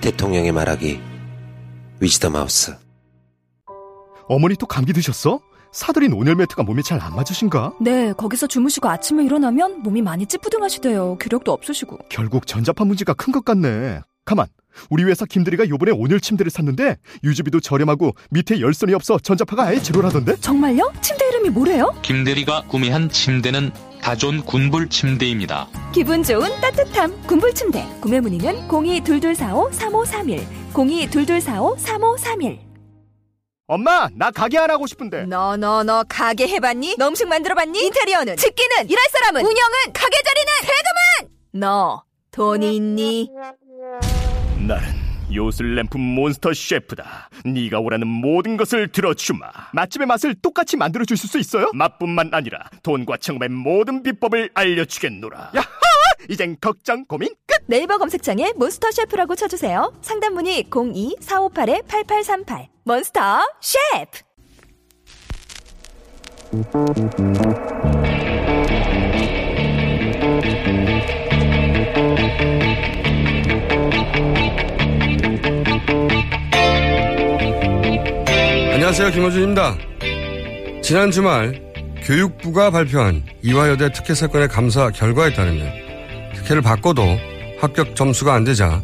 대통령의 말하기 위즈덤 하우스. 어머니 또 감기 드셨어? 사들인 온열 매트가 몸에 잘 안 맞으신가? 네, 거기서 주무시고 아침에 일어나면 몸이 많이 찌뿌둥하시대요. 기력도 없으시고. 결국 전자파 문제가 큰 것 같네. 가만. 우리 회사 김대리가 요번에 온열 침대를 샀는데 유지비도 저렴하고 밑에 열선이 없어 전자파가 아예 제로라던데? 정말요? 침대 이름이 뭐래요? 김대리가 구매한 침대는 다존 군불 침대입니다. 기분 좋은 따뜻함. 군불 침대. 구매 문의는 0222453531. 0222453531. 엄마, 나 가게 안 하고 싶은데. 너, 너, 너 가게 해봤니? 너 음식 만들어봤니? 인테리어는? 집기는? 일할 사람은? 운영은? 가게 자리는? 세금은? 너, 돈이 있니? 나는 요술램프 몬스터 셰프다. 네가 원하는 모든 것을 들어주마. 맛집의 맛을 똑같이 만들어 주실 수 있어요? 맛뿐만 아니라 돈과 창업의 모든 비법을 알려주겠노라. 야하! 이젠 걱정 고민 끝. 네이버 검색창에 몬스터 셰프라고 쳐주세요. 상담 문의 02-458-8838. 몬스터 셰프! 안녕하세요. 김호준입니다. 지난 주말 교육부가 발표한 이화여대 특혜 사건의 감사 결과에 따르면 특혜를 받고도 합격 점수가 안 되자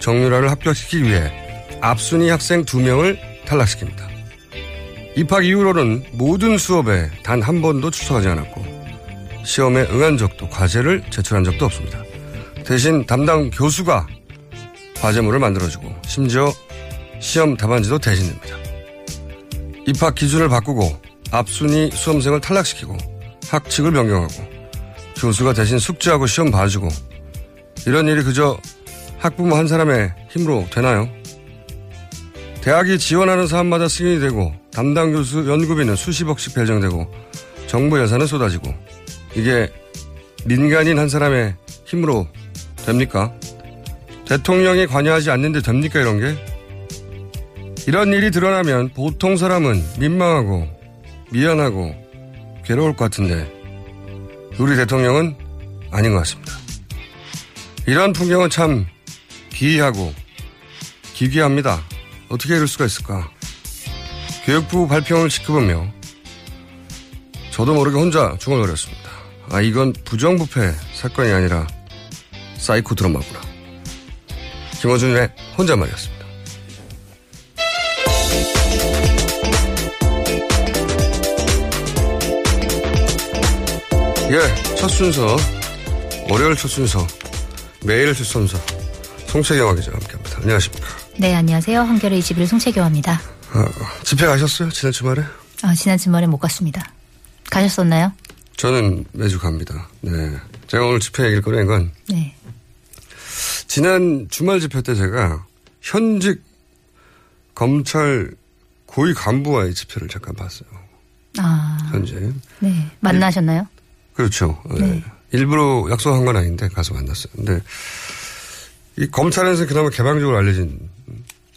정유라를 합격시키기 위해 앞순위 학생 2명을 탈락시킵니다. 입학 이후로는 모든 수업에 단 한 번도 출석하지 않았고 시험에 응한 적도 과제를 제출한 적도 없습니다. 대신 담당 교수가 과제물을 만들어주고 심지어 시험 답안지도 대신 냅니다. 입학 기준을 바꾸고 앞순위 수험생을 탈락시키고 학칙을 변경하고 교수가 대신 숙제하고 시험 봐주고 이런 일이 그저 학부모 한 사람의 힘으로 되나요? 대학이 지원하는 사람마다 승인이 되고 담당 교수 연구비는 수십억씩 배정되고 정부 예산은 쏟아지고 이게 민간인 한 사람의 힘으로 됩니까? 대통령이 관여하지 않는데 됩니까 이런 게? 이런 일이 드러나면 보통 사람은 민망하고 미안하고 괴로울 것 같은데 우리 대통령은 아닌 것 같습니다. 이런 풍경은 참 기이하고 기괴합니다. 어떻게 이럴 수가 있을까? 교육부 발표를 지켜보며 저도 모르게 혼자 중얼거렸습니다. 아 이건 부정부패 사건이 아니라 사이코 드라마구나. 김어준의 혼잣말이었습니다. 예, 첫 순서, 월요일 첫 순서, 매일 첫 순서, 송채경화 기자와 함께 합니다. 안녕하십니까. 네, 안녕하세요. 한겨레 21 송채경화입니다. 어, 집회 가셨어요? 지난 주말에? 아, 지난 주말에 못 갔습니다. 가셨었나요? 저는 매주 갑니다. 네. 제가 오늘 집회 얘기를 꺼낸 건, 네. 지난 주말 집회 때 제가 현직 검찰 고위 간부와의 집회를 잠깐 봤어요. 아, 현재. 네. 만나셨나요? 그렇죠. 네. 네. 일부러 약속한 건 아닌데 가서 만났어요. 근데 이 검찰에서 그나마 개방적으로 알려진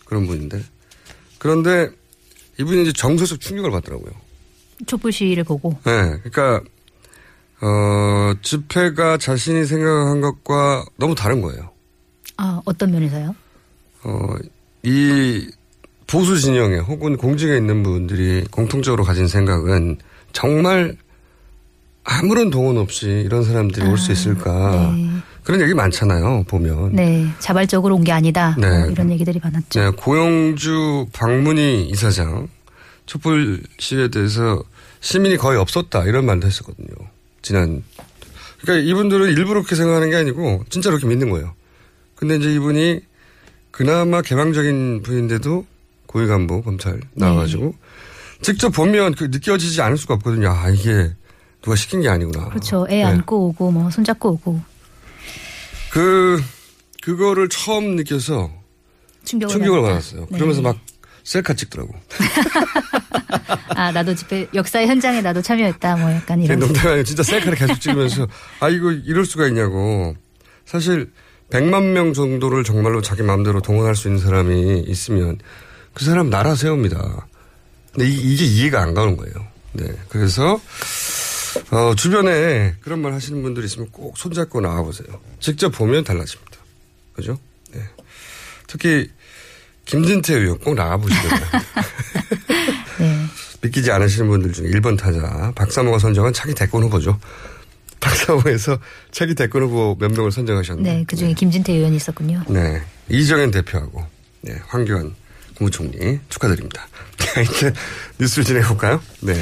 그런 분인데 그런데 이분이 이제 정서적 충격을 받더라고요. 촛불 시위를 보고. 네. 그러니까 어 집회가 자신이 생각한 것과 너무 다른 거예요. 아, 어떤 면에서요? 어, 이 보수 진영에 혹은 공직에 있는 분들이 공통적으로 가진 생각은 정말 아무런 동원 없이 이런 사람들이 올수 있을까. 네. 그런 얘기 많잖아요. 보면. 네, 자발적으로 온 게 아니다. 네. 뭐 이런 얘기들이 많았죠. 네, 고영주 박문희 이사장 촛불 시위에 대해서 시민이 거의 없었다 이런 말도 했었거든요. 지난 그러니까 이분들은 일부러 그렇게 생각하는 게 아니고 진짜로 그렇게 믿는 거예요. 근데 이제 이분이 그나마 개방적인 분인데도 고위 간부 검찰 나와가지고 직접 보면 그 느껴지지 않을 수가 없거든요. 아 이게 누가 시킨 게 아니구나. 그렇죠. 애 네. 안고 오고 뭐 손잡고 오고 그 그거를 처음 느껴서 충격을, 충격을. 받았어요. 네. 그러면서 막 셀카 찍더라고. 아 나도 집회 역사의 현장에 나도 참여했다. 뭐 약간 제 이런. 농담이 아니고 진짜 셀카를 계속 찍으면서 아 이거 이럴 수가 있냐고. 사실 100만 명 정도를 정말로 자기 마음대로 동원할 수 있는 사람이 있으면 그 사람 나라 세웁니다. 근데 이, 게 이해가 안 가는 거예요. 네. 그래서 어, 주변에 그런 말 하시는 분들이 있으면 꼭 손잡고 나와보세요. 직접 보면 달라집니다. 그죠? 네. 특히 김진태 의원 꼭 바랍니다. 네. 믿기지 않으시는 분들 중에 1번 타자 박사모가 선정한 차기 대권 후보죠. 박사모에서 차기 대권 후보 몇 명을 선정하셨는데 네, 그 중에 김진태 의원이 있었군요. 네. 이정현 대표하고 네, 황교안 국무총리 축하드립니다. 이제 뉴스를 진행해볼까요? 네.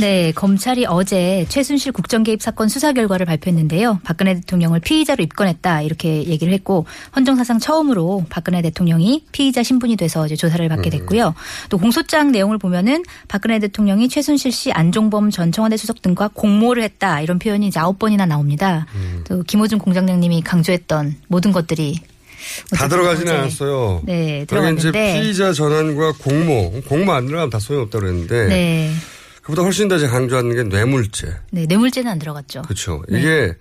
네, 검찰이 어제 최순실 국정개입 사건 수사 결과를 발표했는데요. 박근혜 대통령을 피의자로 입건했다 이렇게 얘기를 했고 헌정사상 처음으로 박근혜 대통령이 피의자 신분이 돼서 이제 조사를 받게 됐고요. 또 공소장 내용을 보면은 박근혜 대통령이 최순실 씨, 안종범 전 청와대 수석 등과 공모를 했다 이런 표현이 이제 아홉 번이나 나옵니다. 또 김호준 공장장님이 강조했던 모든 것들이 다 들어가지는 않았어요. 네, 그러니까 들어갔는데 피의자 전환과 공모, 공모 안 들어가면 다 소용없다고 그랬는데 네, 그보다 훨씬 더 제가 강조하는 게 뇌물죄. 네 뇌물죄는 안 들어갔죠. 그렇죠. 네. 이게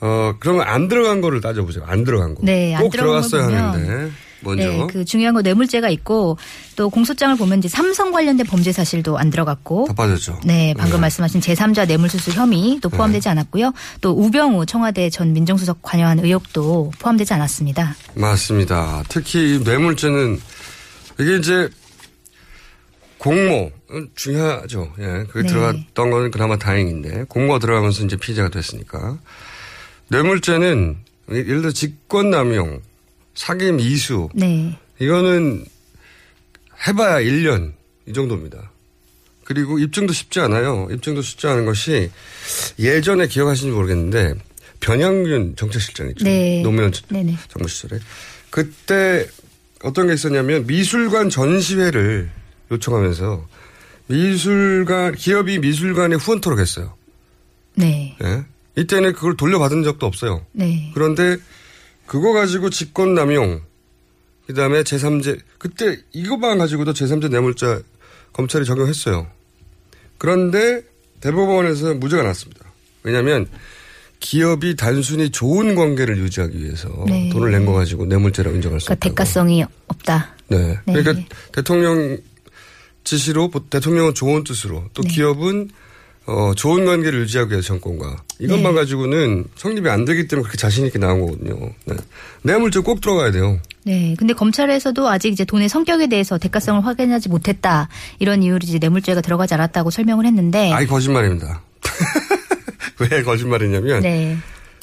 어 그러면 안 들어간 거를 따져보세요. 안 들어간 거. 네, 안꼭 들어갔어야 하는데 먼저 네, 그 중요한 거 뇌물죄가 있고 또 공소장을 보면 이제 삼성 관련된 범죄 사실도 안 들어갔고 다 빠졌죠. 네, 방금 말씀하신 제3자 뇌물수수 혐의도 네. 포함되지 않았고요. 또 우병우 청와대 전 민정수석 관여한 의혹도 포함되지 않았습니다. 맞습니다. 특히 이 뇌물죄는 이게 이제 공모 은 중요하죠. 예, 그게 네. 들어갔던 건 그나마 다행인데 공모가 들어가면서 이제 피의자가 됐으니까 뇌물죄는 예를 들어 직권남용, 사기 미수 네. 이거는 해봐야 1년 이 정도입니다. 그리고 입증도 쉽지 않아요. 입증도 쉽지 않은 것이 예전에 기억하시는지 모르겠는데 변양균 정책실장 있죠. 네. 노무현 네네. 정부 시절에 그때 어떤 게 있었냐면 미술관 전시회를 요청하면서 미술관 기업이 미술관에 후원토록 했어요. 네. 예? 이때는 그걸 돌려받은 적도 없어요. 네. 그런데 그거 가지고 직권 남용 그다음에 제3제 그때 이것만 가지고도 제3제 뇌물자 검찰이 적용했어요. 그런데 대법원에서 무죄가 났습니다. 왜냐하면 기업이 단순히 좋은 관계를 유지하기 위해서 네. 돈을 낸 거 가지고 뇌물죄라고 인정할 수 그러니까 없다고. 대가성이 없다. 네. 네. 그러니까 대통령 지시로 대통령은 좋은 뜻으로 또 네. 기업은 어, 좋은 관계를 유지하기 위해서 정권과 이것만 네. 가지고는 성립이 안 되기 때문에 그렇게 자신 있게 나온 거거든요. 네. 뇌물죄 꼭 들어가야 돼요. 네. 근데 검찰에서도 아직 이제 돈의 성격에 대해서 대가성을 확인하지 못했다. 이런 이유로 이제 뇌물죄가 들어가지 않았다고 설명을 했는데. 아이 거짓말입니다. 왜 거짓말이냐면 네.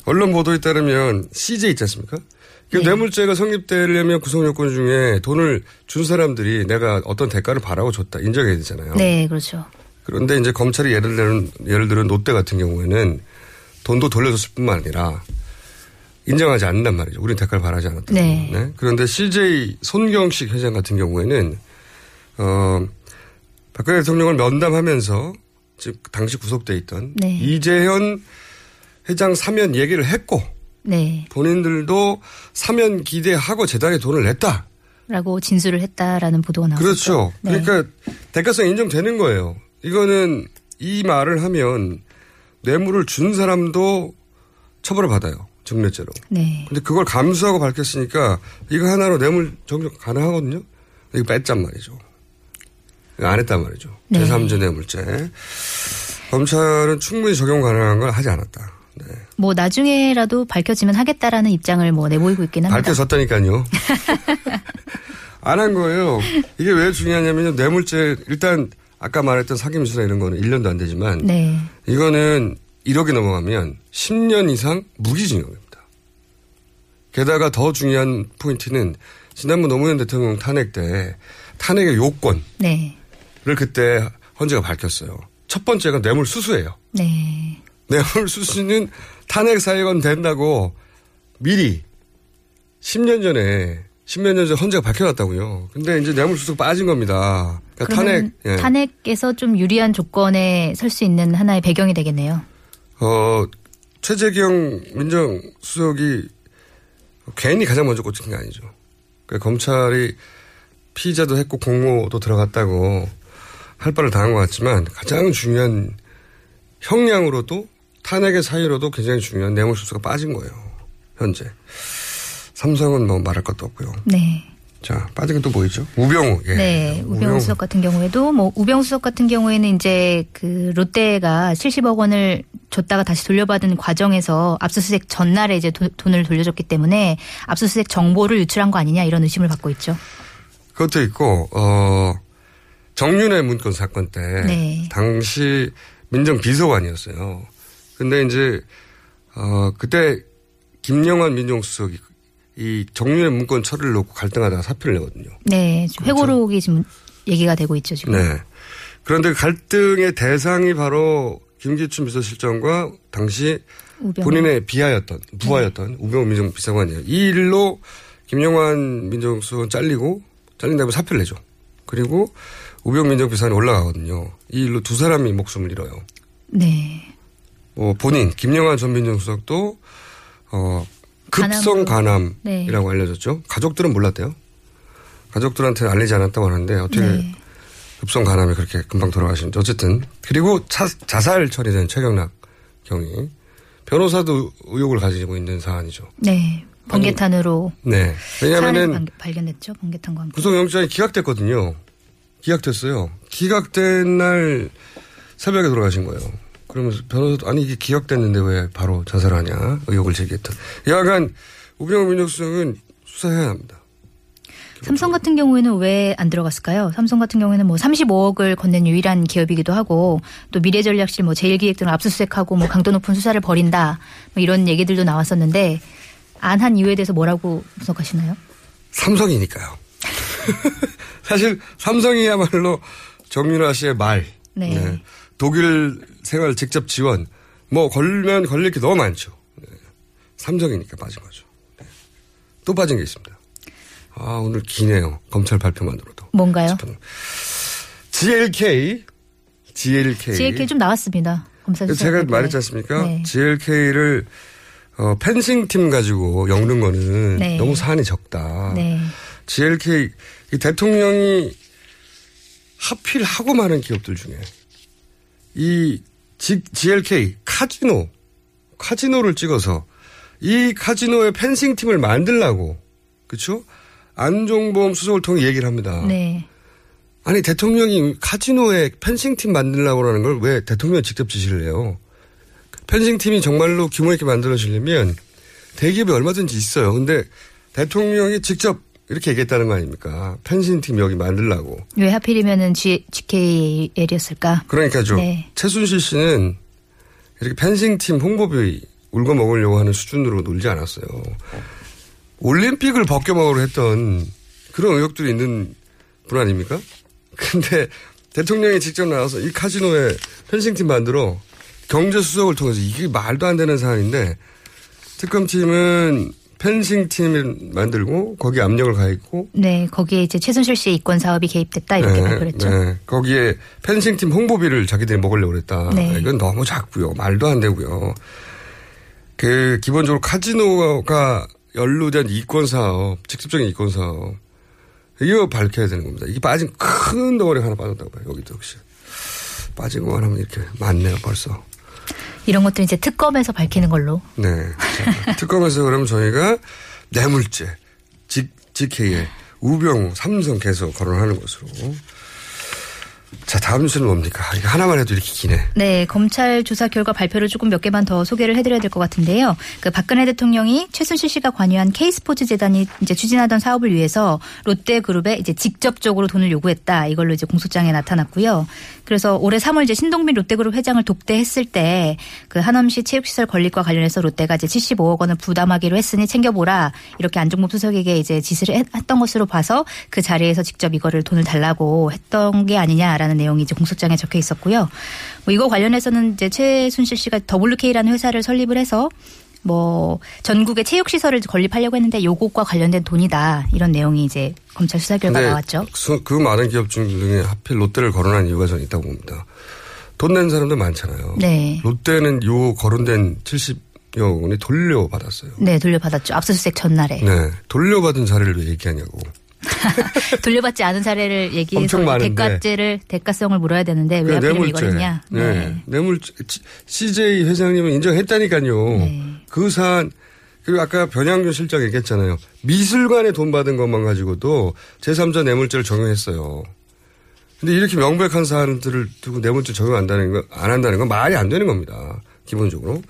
언론 보도에 따르면 CJ 있지 않습니까? 그 네. 뇌물죄가 성립되려면 구성 요건 중에 돈을 준 사람들이 내가 어떤 대가를 바라고 줬다 인정해야 되잖아요. 네, 그렇죠. 그런데 이제 검찰이 예를 들은 예를 들어 롯데 같은 경우에는 돈도 돌려줬을 뿐만 아니라 인정하지 않는단 말이죠. 우리는 대가를 바라지 않았다. 네. 그런데 CJ 손경식 회장 같은 경우에는 어 박근혜 대통령을 면담하면서 지금 당시 구속돼 있던 네. 이재현 회장 사면 얘기를 했고 네. 본인들도 사면 기대하고 재단에 돈을 냈다. 라고 진술을 했다라는 보도가 나왔죠. 그렇죠. 네. 그러니까 대가성 인정되는 거예요. 이거는 이 말을 하면 뇌물을 준 사람도 처벌을 받아요. 증례죄로. 네. 근데 그걸 감수하고 밝혔으니까 이거 하나로 뇌물 적용 가능하거든요. 이거 뺐단 말이죠. 이거 안 했단 말이죠. 네. 제3제 뇌물죄. 검찰은 충분히 적용 가능한 걸 하지 않았다. 네. 뭐 나중에라도 밝혀지면 하겠다라는 입장을 뭐 내보이고 있긴 합니다. 밝혀졌다니까요. 안 한 거예요. 이게 왜 중요하냐면요. 뇌물죄 일단 아까 말했던 사기미수나 이런 거는 1년도 안 되지만 네. 이거는 1억이 넘어가면 10년 이상 무기징역입니다. 게다가 더 중요한 포인트는 지난번 노무현 대통령 탄핵 때 탄핵의 요건을 네. 그때 헌재가 밝혔어요. 첫 번째가 뇌물 수수예요. 네. 뇌물 수수는 탄핵 사유가 된다고 미리 10년 전에 10년 전에 헌재가 밝혀놨다고요. 근데 이제 뇌물 수수가 빠진 겁니다. 그러니까 탄핵 예. 탄핵에서 좀 유리한 조건에 설 수 있는 하나의 배경이 되겠네요. 어, 최재경 민정수석이 괜히 가장 먼저 꽂힌 게 아니죠. 그러니까 검찰이 피의자도 했고 공모도 들어갔다고 할 바를 당한 것 같지만 가장 중요한 형량으로도 탄핵의 사유로도 굉장히 중요한 뇌물수수가 빠진 거예요. 현재. 삼성은 뭐 말할 것도 없고요. 네. 자, 빠진 게 또 뭐 있죠? 우병우. 예. 네, 우병우 수석 같은 경우에도 뭐 우병우 수석 같은 경우에는 이제 그 롯데가 70억 원을 줬다가 다시 돌려받은 과정에서 압수수색 전날에 이제 도- 돈을 돌려줬기 때문에 압수수색 정보를 유출한 거 아니냐 이런 의심을 받고 있죠. 그것도 있고, 어, 정윤회 문건 사건 때. 네. 당시 민정 비서관이었어요. 근데 이제, 어, 그때 김영환 민정수석이 이 정윤회 문건 처리를 놓고 갈등하다가 사표를 내거든요. 네, 지금 회고록이 지금 얘기가 되고 있죠 지금. 그렇죠. 네. 그런데 갈등의 대상이 바로 김기춘 비서실장과 당시 우병우. 본인의 비하였던, 부하였던 우병우 민정 비서관이에요. 이 일로 김영환 민정수석은 잘리고, 잘린 다음에 사표를 내죠. 그리고 우병우 민정 비서관이 올라가거든요. 이 일로 두 사람이 목숨을 잃어요. 네. 뭐 본인, 김영환 전 민정수석도, 어, 급성. 간암이라고 알려졌죠. 가족들은 몰랐대요. 가족들한테는 알리지 않았다고 하는데 어떻게 네. 급성 간암이 그렇게 금방 돌아가시는지 어쨌든 그리고 차- 자살 처리된 최경락 경위 변호사도 의혹을 가지고 있는 사안이죠. 네. 번개탄으로 네. 왜냐하면은 발- 발견됐죠. 번개탄과 함께. 구속영장이 기각됐거든요. 기각됐어요. 기각된 날 새벽에 돌아가신 거예요. 그러면서 변호사도 아니 이게 기각됐는데 왜 바로 자살하냐 의혹을 제기했던. 여하간 우병우 민정수석은 수사해야 합니다. 삼성 같은 경우에는 왜 안 들어갔을까요? 삼성 같은 경우에는 뭐 35억을 건넨 유일한 기업이기도 하고 또 미래전략실 뭐 제일기획 등을 압수수색하고 뭐 강도 높은 수사를 벌인다 뭐 이런 얘기들도 나왔었는데 안 한 이유에 대해서 뭐라고 분석하시나요? 삼성이니까요. 사실 삼성이야말로 정윤아 씨의 말. 네. 독일 생활 직접 지원. 뭐 걸면 걸릴 게 너무 많죠. 네. 삼성이니까 빠진 거죠. 네. 또 빠진 게 있습니다. 아 오늘 기네요. 검찰 발표만으로도. 뭔가요? GLK. GLK. GLK 좀 나왔습니다. 검사 수사. 제가 말했지 않습니까? 네. GLK를 어, 펜싱 팀 가지고 엮는 거는 네. 너무 사안이 적다. 네. GLK 이 대통령이 하필 하고 많은 기업들 중에 이 G, GLK 카지노 카지노를 찍어서 이 카지노의 펜싱 팀을 만들라고 그렇죠? 안종범 수석을 통해 얘기를 합니다. 네. 아니 대통령이 카지노에 펜싱 팀 만들라고 하는 걸 왜 대통령이 직접 지시를 해요? 펜싱 팀이 정말로 규모 있게 만들어지려면 대기업이 얼마든지 있어요. 근데 대통령이 직접 이렇게 얘기했다는 거 아닙니까? 펜싱 팀 여기 만들라고. 왜 하필이면은 G, GKL이었을까? 그러니까죠. 네. 최순실 씨는 이렇게 펜싱 팀 홍보비 울고 먹으려고 하는 수준으로 놀지 않았어요. 올림픽을 벗겨먹으려 했던 그런 의혹들이 있는 분 아닙니까? 근데 대통령이 직접 나와서 이 카지노에 펜싱 팀 만들어 경제수석을 통해서 이게 말도 안 되는 사안인데 특검팀은 펜싱 팀을 만들고 거기에 압력을 가했고 네, 거기에 이제 최순실 씨의 이권 사업이 개입됐다 이렇게 발표를 했죠. 네. 거기에 펜싱 팀 홍보비를 자기들이 먹으려고 그랬다. 네. 이건 너무 작고요. 말도 안 되고요. 그 기본적으로 카지노가 연루된 이권 사업, 직접적인 이권 사업 이거 밝혀야 되는 겁니다. 이게 빠진 큰 덩어리가 하나 빠졌다고 봐요. 여기도 역시 빠진 것만 하면 이렇게 많네요. 벌써. 이런 것들 이제 특검에서 밝히는 걸로. 네. 자, 특검에서 그러면 저희가 뇌물죄, G, GK의 우병우, 삼성 계속 거론하는 것으로. 자, 다음 뉴스는 뭡니까? 하나만 해도 이렇게 기네. 네, 검찰 조사 결과 발표를 조금 몇 개만 더 소개를 해드려야 될 것 같은데요. 그 박근혜 대통령이 최순실 씨가 관여한 K스포츠 재단이 이제 추진하던 사업을 위해서 롯데그룹에 이제 직접적으로 돈을 요구했다. 이걸로 이제 공소장에 나타났고요. 그래서 올해 3월 이제 신동빈 롯데그룹 회장을 독대했을 때 그 하남시 체육시설 건립과 관련해서 롯데가 이제 75억 원을 부담하기로 했으니 챙겨보라 이렇게 안종범 수석에게 이제 지시를 했- 했던 것으로 봐서 그 자리에서 직접 이거를 돈을 달라고 했던 게 아니냐 라는 내용이 이제 공소장에 적혀 있었고요. 뭐 이거 관련해서는 이제 최순실 씨가 WK라는 회사를 설립을 해서 뭐 전국의 체육 시설을 건립하려고 했는데 요것과 관련된 돈이다 이런 내용이 이제 검찰 수사 결과 나왔죠. 수- 그 많은 기업 중에 하필 롯데를 거론한 이유가 저는 있다고 봅니다. 돈 낸 사람들 많잖아요. 네. 롯데는 요 거론된 70여 원이 돌려받았어요. 네, 돌려받았죠. 압수수색 전날에. 네. 돌려받은 사례를 왜 얘기하냐고. 돌려받지 않은 사례를 얘기해서 엄청 많은데. 대가죄를 대가성을 물어야 되는데 왜그 하필이면 이걸 했냐. 네. 뇌물죄. 치- CJ 회장님은 인정했다니까요. 네. 그 사안 그리고 아까 변양준 실장 얘기했잖아요. 미술관에 돈 받은 것만 가지고도 제3자 뇌물죄를 적용했어요. 근데 이렇게 명백한 사안들을 두고 뇌물죄 적용한다는 거, 안 한다는 건 말이 안 되는 겁니다. 기본적으로.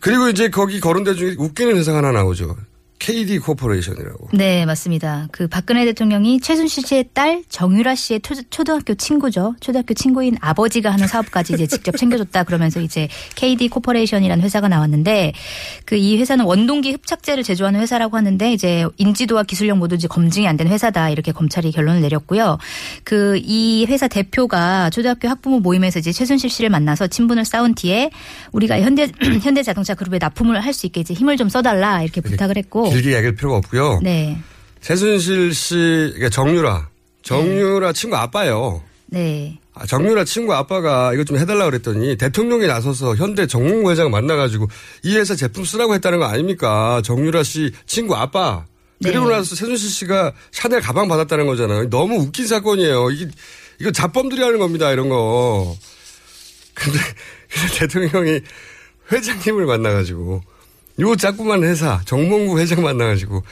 그리고 이제 거기 거론된 중에 웃기는 회사가 하나 나오죠. KD 코퍼레이션이라고. 네, 맞습니다. 그 박근혜 대통령이 최순실 씨의 딸 정유라 씨의 초, 초등학교 친구죠. 초등학교 친구인 아버지가 하는 사업까지 이제 직접 챙겨줬다 그러면서 이제 KD 코퍼레이션이라는 회사가 나왔는데 그 이 회사는 원동기 흡착제를 제조하는 회사라고 하는데 이제 인지도와 기술력 모두 이제 검증이 안 된 회사다 이렇게 검찰이 결론을 내렸고요. 그 이 회사 대표가 초등학교 학부모 모임에서 이제 최순실 씨를 만나서 친분을 쌓은 뒤에 우리가 현대 현대자동차 그룹에 납품을 할 수 있게 이제 힘을 좀 써달라 이렇게 부탁을 했고. 길게 얘기할 필요가 없고요. 네. 최순실 씨, 그러니까 정유라. 정유라 친구 아빠예요. 네. 아, 정유라 친구 아빠가 이것 좀 해달라고 그랬더니 대통령이 나서서 현대 정몽구 회장 만나가지고 이 회사 제품 쓰라고 했다는 거 아닙니까? 정유라 씨 친구 아빠. 그리고 네. 나서 최순실 씨가 샤넬 가방 받았다는 거잖아요. 너무 웃긴 사건이에요. 이게, 이거 자범들이 하는 겁니다. 이런 거. 근데, 근데 대통령이 회장님을 만나가지고 요 자꾸만 회사 정몽구 회장 만나가지고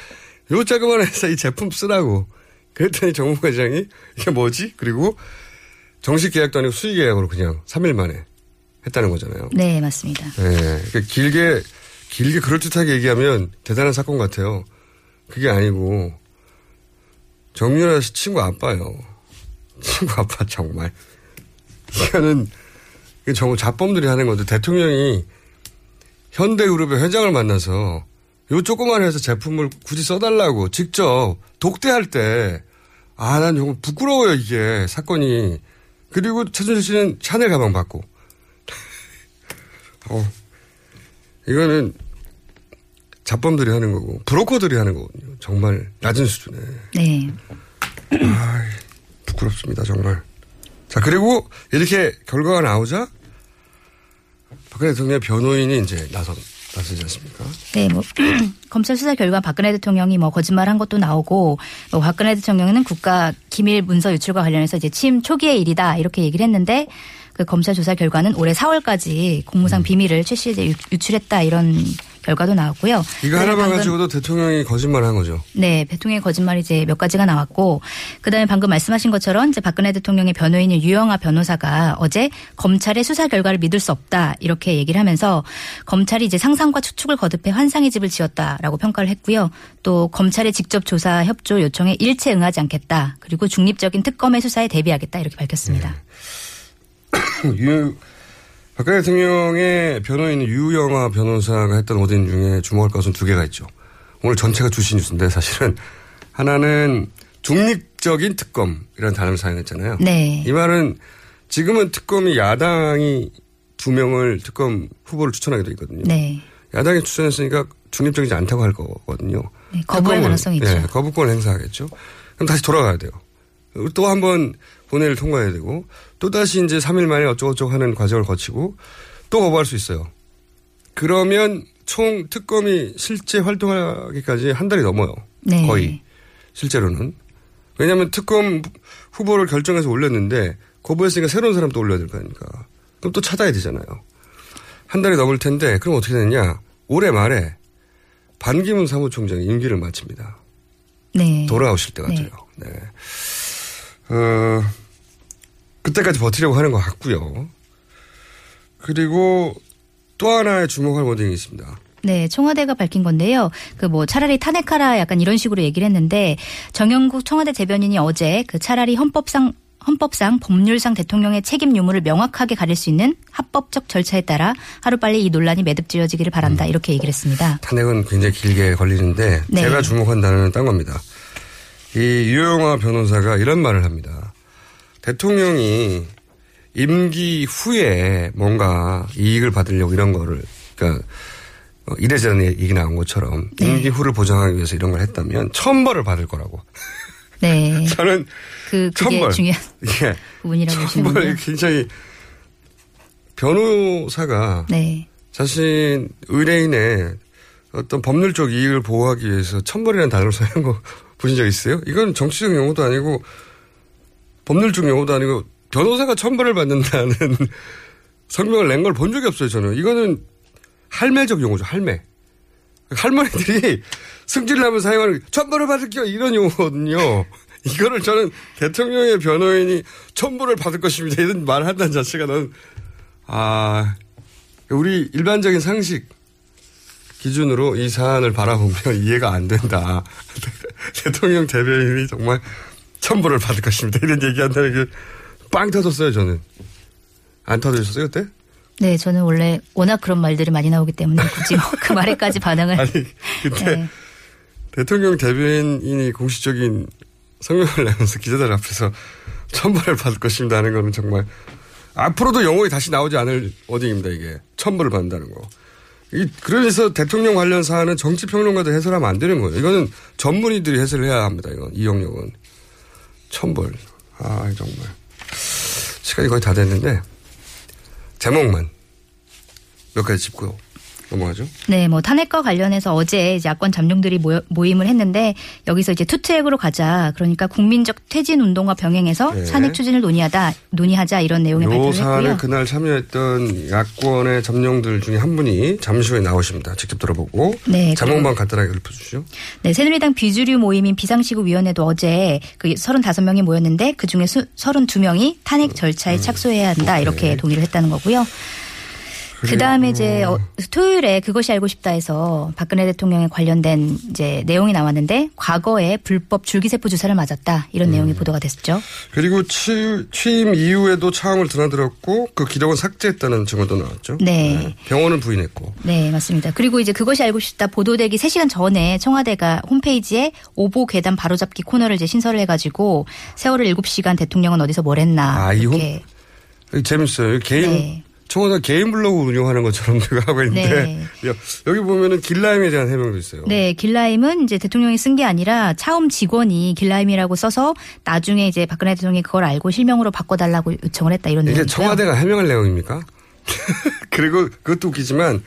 요 자꾸만 회사 이 제품 쓰라고 그랬더니 정몽구 회장이 이게 뭐지? 그리고 정식 계약도 아니고 수의 계약으로 그냥 3일 만에 했다는 거잖아요. 네, 맞습니다. 네. 그러니까 길게, 길게 그럴듯하게 얘기하면 대단한 사건 같아요. 그게 아니고, 정유라 씨 친구 아빠요. 친구 아빠 정말. 이거는, 이게 정말 자범들이 하는 건데, 대통령이 현대그룹의 회장을 만나서 요 조그만 회사 제품을 굳이 써달라고 직접 독대할 때, 아, 난 정말 부끄러워요, 이게, 사건이. 그리고 최준실 씨는 샤넬 가방 받고. 어, 이거는 잡범들이 하는 거고, 브로커들이 하는 거거든요. 정말 낮은 수준에. 네. 아이, 부끄럽습니다, 정말. 자, 그리고 이렇게 결과가 나오자, 박근혜 대통령의 변호인이 이제 나서, 나서지 않습니까? 네, 뭐 검찰 수사 결과 박근혜 대통령이 뭐 거짓말한 것도 나오고 뭐 박근혜 대통령은 국가 기밀 문서 유출과 관련해서 이제 취임 초기의 일이다 이렇게 얘기를 했는데 그 검찰 조사 결과는 올해 4월까지 공무상 음. 비밀을 최씨 이제 유- 유출했다 이런 결과도 나왔고요. 이거 그다음에 하나만 가지고도 대통령이 거짓말 한 거죠. 네, 대통령의 거짓말이 이제 몇 가지가 나왔고, 그 다음에 방금 말씀하신 것처럼 이제 박근혜 대통령의 변호인인 유영아 변호사가 어제 검찰의 수사 결과를 믿을 수 없다 이렇게 얘기를 하면서 검찰이 이제 상상과 추측을 거듭해 환상의 집을 지었다라고 평가를 했고요. 또 검찰의 직접 조사 협조 요청에 일체 응하지 않겠다. 그리고 중립적인 특검의 수사에 대비하겠다 이렇게 밝혔습니다. 유, 박근혜 대통령의 변호인 유영아 변호사가 했던 오딘 중에 주목할 것은 두 개가 있죠. 오늘 전체가 주시 뉴스인데 사실은 하나는 중립적인 특검이라는 단어를 사용했잖아요. 네. 이 말은 지금은 특검이 야당이 두 명을 특검 후보를 추천하게 돼 있거든요. 네. 야당이 추천했으니까 중립적이지 않다고 할 거거든요. 네, 거부할 가능성이 있죠. 네, 거부권 행사하겠죠. 그럼 다시 돌아가야 돼요. 또 한 번 본회의를 통과해야 되고 또 다시 이제 3일 만에 어쩌고저쩌고 하는 과정을 거치고 또 거부할 수 있어요. 그러면 총 특검이 실제 활동하기까지 한 달이 넘어요. 네. 거의 실제로는 왜냐하면 특검 후보를 결정해서 올렸는데 거부했으니까 새로운 사람 또 올려야 될 거 아닙니까? 그럼 또 찾아야 되잖아요. 한 달이 넘을 텐데 그럼 어떻게 되느냐? 올해 말에 반기문 사무총장이 임기를 마칩니다. 네. 돌아오실 때 같아요. 네. 어, 그때까지 버티려고 하는 것 같고요. 그리고 또 하나의 주목할 워딩이 있습니다. 네, 청와대가 밝힌 건데요. 그 뭐 차라리 탄핵하라 약간 이런 식으로 얘기를 했는데 정영국 청와대 대변인이 어제 그 차라리 헌법상 헌법상 법률상 대통령의 책임 유무를 명확하게 가릴 수 있는 합법적 절차에 따라 하루빨리 이 논란이 매듭지어지기를 바란다 이렇게 얘기를 했습니다. 탄핵은 굉장히 길게 걸리는데 네. 제가 주목한 단어는 딴 겁니다. 이 유영아 변호사가 이런 말을 합니다. 대통령이 임기 후에 뭔가 이익을 받으려고 이런 거를 그러니까 어, 이래저래 얘기 나온 것처럼 네. 임기 후를 보장하기 위해서 이런 걸 했다면 천벌을 받을 거라고. 네. 저는 그 천벌. 중요한 예. 부분이라고 천벌이 보시는군요. 굉장히 변호사가 네. 자신 의뢰인의 어떤 법률적 이익을 보호하기 위해서 천벌이라는 단어를 사용한 거 보신 적 있어요? 이건 정치적 용어도 아니고 법률적 용어도 아니고 변호사가 천벌을 받는다는 성명을 낸 걸 본 적이 없어요, 저는. 이거는 할매적 용어죠, 할매. 할머니들이 승질을 하면 사용하는 천벌을 받을게요, 이런 용어거든요. 이거를 저는 대통령의 변호인이 천벌을 받을 것입니다. 이런 말을 한다는 자체가 는 아, 우리 일반적인 상식 기준으로 이 사안을 바라보면 이해가 안 된다. 대통령 대변인이 정말 천벌을 받을 것입니다. 이런 얘기한다는 게 빵 터졌어요, 저는. 안 터지셨어요, 그때? 네, 저는 원래 워낙 그런 말들이 많이 나오기 때문에 굳이 뭐그 말에까지 반응을 아니, 그때 네. 대통령 대변인이 공식적인 성명을 내면서 기자들 앞에서 천벌을 받을 것입니다 하는 거는 정말 앞으로도 영어에 다시 나오지 않을 워딩입니다, 이게. 천벌을 받는다는 거. 이, 그래서 대통령 관련 사안은 정치평론가들 해설하면 안 되는 거예요. 이거는 전문의들이 해설을 해야 합니다, 이건. 이 영역은. 천벌. 아, 정말. 시간이 거의 다 됐는데, 제목만 몇 가지 짚고 넘어가죠. 네, 뭐 탄핵과 관련해서 어제 야권 잠룡들이 모임을 했는데 여기서 이제 투트랙으로 가자. 그러니까 국민적 퇴진 운동과 병행해서 네. 탄핵 추진을 논의하다 논의하자 이런 내용의 요 발표를 했고요. 그날 참여했던 야권의 점령들 중에 한 분이 잠시 후에 나오십니다. 직접 들어보고 네, 제목만 간단하게 읊어주시죠. 네, 새누리당 비주류 모임인 비상시국위원회도 어제 그 35명이 모였는데 그 중에 수, 32명이 탄핵 절차에 착수해야 한다 이렇게 동의를 했다는 거고요. 그 다음에 이제 어, 토요일에 그것이 알고 싶다에서 박근혜 대통령에 관련된 이제 내용이 나왔는데 과거에 불법 줄기세포 주사를 맞았다 이런 내용이 보도가 됐었죠. 그리고 취, 취임 이후에도 차음을 드나들었고 그 기록은 삭제했다는 증언도 나왔죠. 네. 병원은 부인했고. 네, 맞습니다. 그리고 이제 그것이 알고 싶다 보도되기 3시간 전에 청와대가 홈페이지에 오보 괴담 바로잡기 코너를 이제 신설을 해가지고 세월을 7시간 대통령은 어디서 뭘 했나. 아, 이 이렇게. 재밌어요. 개인 네. 청와대 개인 블로그 운영하는 것처럼 누가 하고 있는데 네. 여- 여기 보면은 길라임에 대한 해명도 있어요. 네, 길라임은 이제 대통령이 쓴 게 아니라 차움 직원이 길라임이라고 써서 나중에 이제 박근혜 대통령이 그걸 알고 실명으로 바꿔달라고 요청을 했다 이런 이게 내용이고요. 청와대가 해명할 내용입니까? 그리고 그것도 웃기지만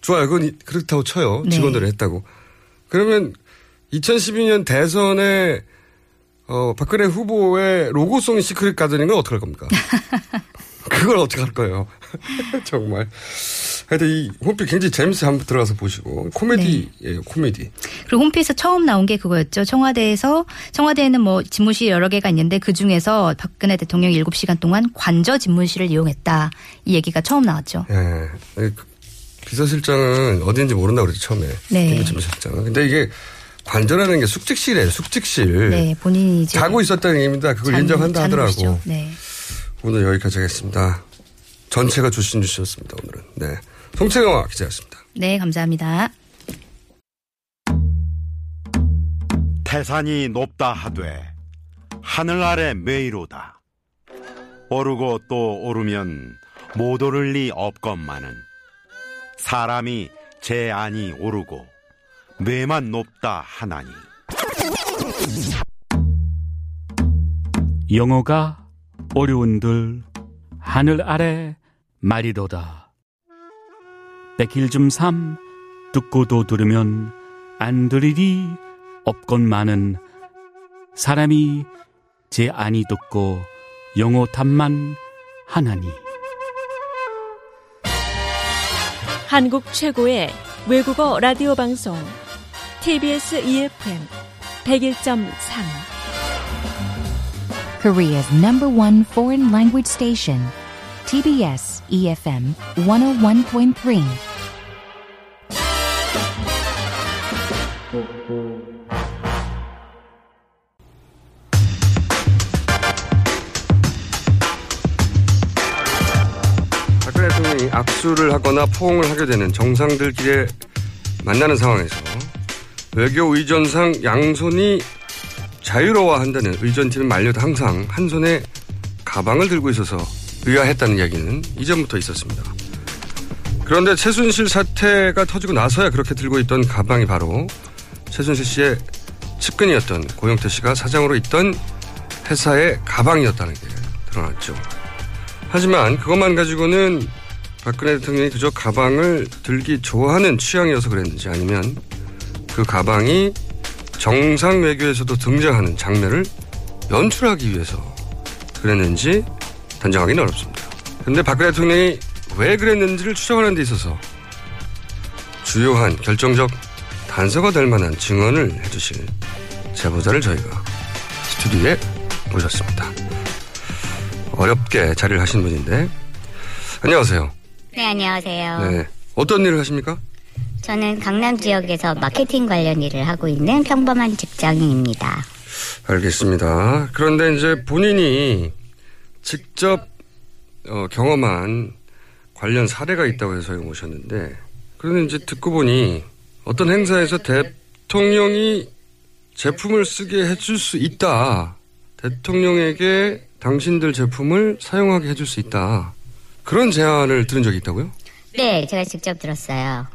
좋아요. 그건 이- 그렇다고 쳐요. 네. 직원들이 했다고. 그러면 2012년 대선에 어, 박근혜 후보의 로고송이 시크릿 가든인 건 어떻게 할 겁니까? 그걸 어떻게 할 거예요? 정말. 하여튼 이 홈페이지 굉장히 재밌어요. 한번 들어가서 보시고. 코미디예요, 코미디. 그리고 홈페이지에서 처음 나온 게 그거였죠. 청와대에서 청와대에는 뭐 집무실 여러 개가 있는데 그 중에서 박근혜 대통령이 7시간 동안 관저 집무실을 이용했다. 이 얘기가 처음 나왔죠. 예. 그 비서실장은 어딘지 모른다고 그랬죠, 처음에. 네. 김부침 실장은. 근데 이게 관저라는 게 숙직실이에요, 숙직실. 네, 본인이 이제 자고 있었다는 얘기입니다. 그걸 잔- 인정한다 하더라고. 네. 오늘 여기까지 하겠습니다. 전체가 주신 주셨습니다, 오늘은. 네. 송채경화 기자였습니다. 네, 감사합니다. 태산이 높다 하되 하늘 아래 메이로다. 오르고 또 오르면 못 오를 리 없건만은 사람이 제 안이 오르고 뇌만 높다 하나니 영어가 어려운들 하늘 아래 말이로다. 백일 좀3 듣고도 들으면 안 들으리 없건만은 사람이 제 안이 듣고 영어 탐만 하나니. 한국 최고의 외국어 라디오 방송 TBS EFM 101.3 Korea's number one foreign language station, TBS EFM 101.3 박근혜 대통령이 악수를 하거나 포옹을 하게 되는 정상들끼리 만나는 상황에서 외교 의전상 양손이 자유로워한다는 의전팀 말려도 항상 한 손에 가방을 들고 있어서 의아했다는 이야기는 이전부터 있었습니다. 그런데 최순실 사태가 터지고 나서야 그렇게 들고 있던 가방이 바로 최순실 씨의 측근이었던 고영태 씨가 사장으로 있던 회사의 가방이었다는 게 드러났죠. 하지만 그것만 가지고는 박근혜 대통령이 그저 가방을 들기 좋아하는 취향이어서 그랬는지 아니면 그 가방이 정상 외교에서도 등장하는 장면을 연출하기 위해서 그랬는지 단정하기는 어렵습니다. 그런데 박근혜 대통령이 왜 그랬는지를 추정하는 데 있어서 주요한 결정적 단서가 될 만한 증언을 해주실 제보자를 저희가 스튜디오에 모셨습니다. 어렵게 자리를 하신 분인데 안녕하세요. 네, 안녕하세요. 네. 어떤 일을 하십니까? 저는 강남 지역에서 마케팅 관련 일을 하고 있는 평범한 직장인입니다. 알겠습니다. 그런데 이제 본인이 직접 어, 경험한 관련 사례가 있다고 해서 여기 모셨는데 그런데 이제 듣고 보니 어떤 행사에서 대통령이 제품을 쓰게 해줄 수 있다. 대통령에게 당신들 제품을 사용하게 해줄 수 있다. 그런 제안을 들은 적이 있다고요? 네, 제가 직접 들었어요.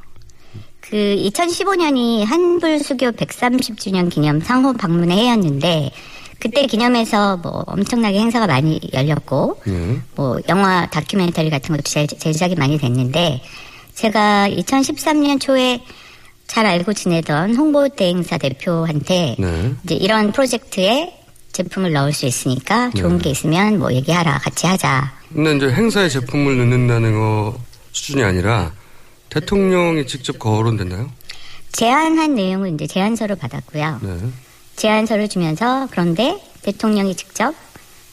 그 2015년이 한불수교 130주년 기념 상호 방문회 해였는데 그때 기념해서 뭐 엄청나게 행사가 많이 열렸고 네. 뭐 영화 다큐멘터리 같은 것도 제, 제작이 많이 됐는데 제가 2013년 초에 잘 알고 지내던 홍보 대행사 대표한테 네. 이제 이런 프로젝트에 제품을 넣을 수 있으니까 좋은 네. 게 있으면 뭐 얘기하라 같이 하자. 근데 이제 행사에 제품을 넣는다는 거 수준이 아니라 대통령이 직접 거론됐나요? 제안한 내용은 이제 제안서를 받았고요. 네. 제안서를 주면서 그런데 대통령이 직접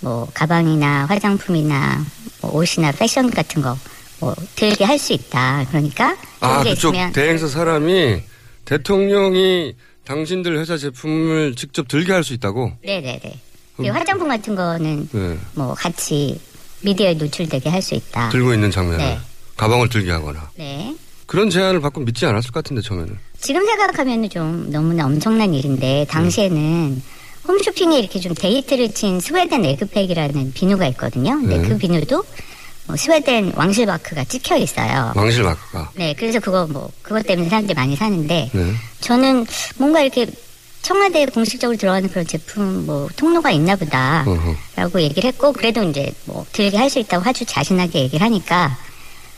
뭐 가방이나 화장품이나 뭐 옷이나 패션 같은 거 뭐 들게 할 수 있다. 그러니까 아, 그쪽 대행사 사람이 대통령이 당신들 회사 제품을 직접 들게 할 수 있다고? 네네네. 그리고 화장품 같은 거는 네. 뭐 같이 미디어에 노출되게 할 수 있다. 들고 있는 장면을. 네. 가방을 들게 하거나. 네. 그런 제안을 받고 믿지 않았을 것 같은데, 처음에는. 지금 생각하면 좀 너무나 엄청난 일인데 당시에는 홈쇼핑에 이렇게 좀 대히트를 친 스웨덴 에그팩이라는 비누가 있거든요. 근데 네. 그 비누도 뭐 스웨덴 왕실마크가 찍혀 있어요. 왕실 마크가. 네, 그래서 그거 뭐 그것 때문에 사람들이 많이 사는데 네. 저는 뭔가 이렇게 청와대에 공식적으로 들어가는 그런 제품 뭐 통로가 있나 보다. 어허. 라고 얘기를 했고 그래도 이제 뭐 들게 할 수 있다고 아주 자신하게 얘기를 하니까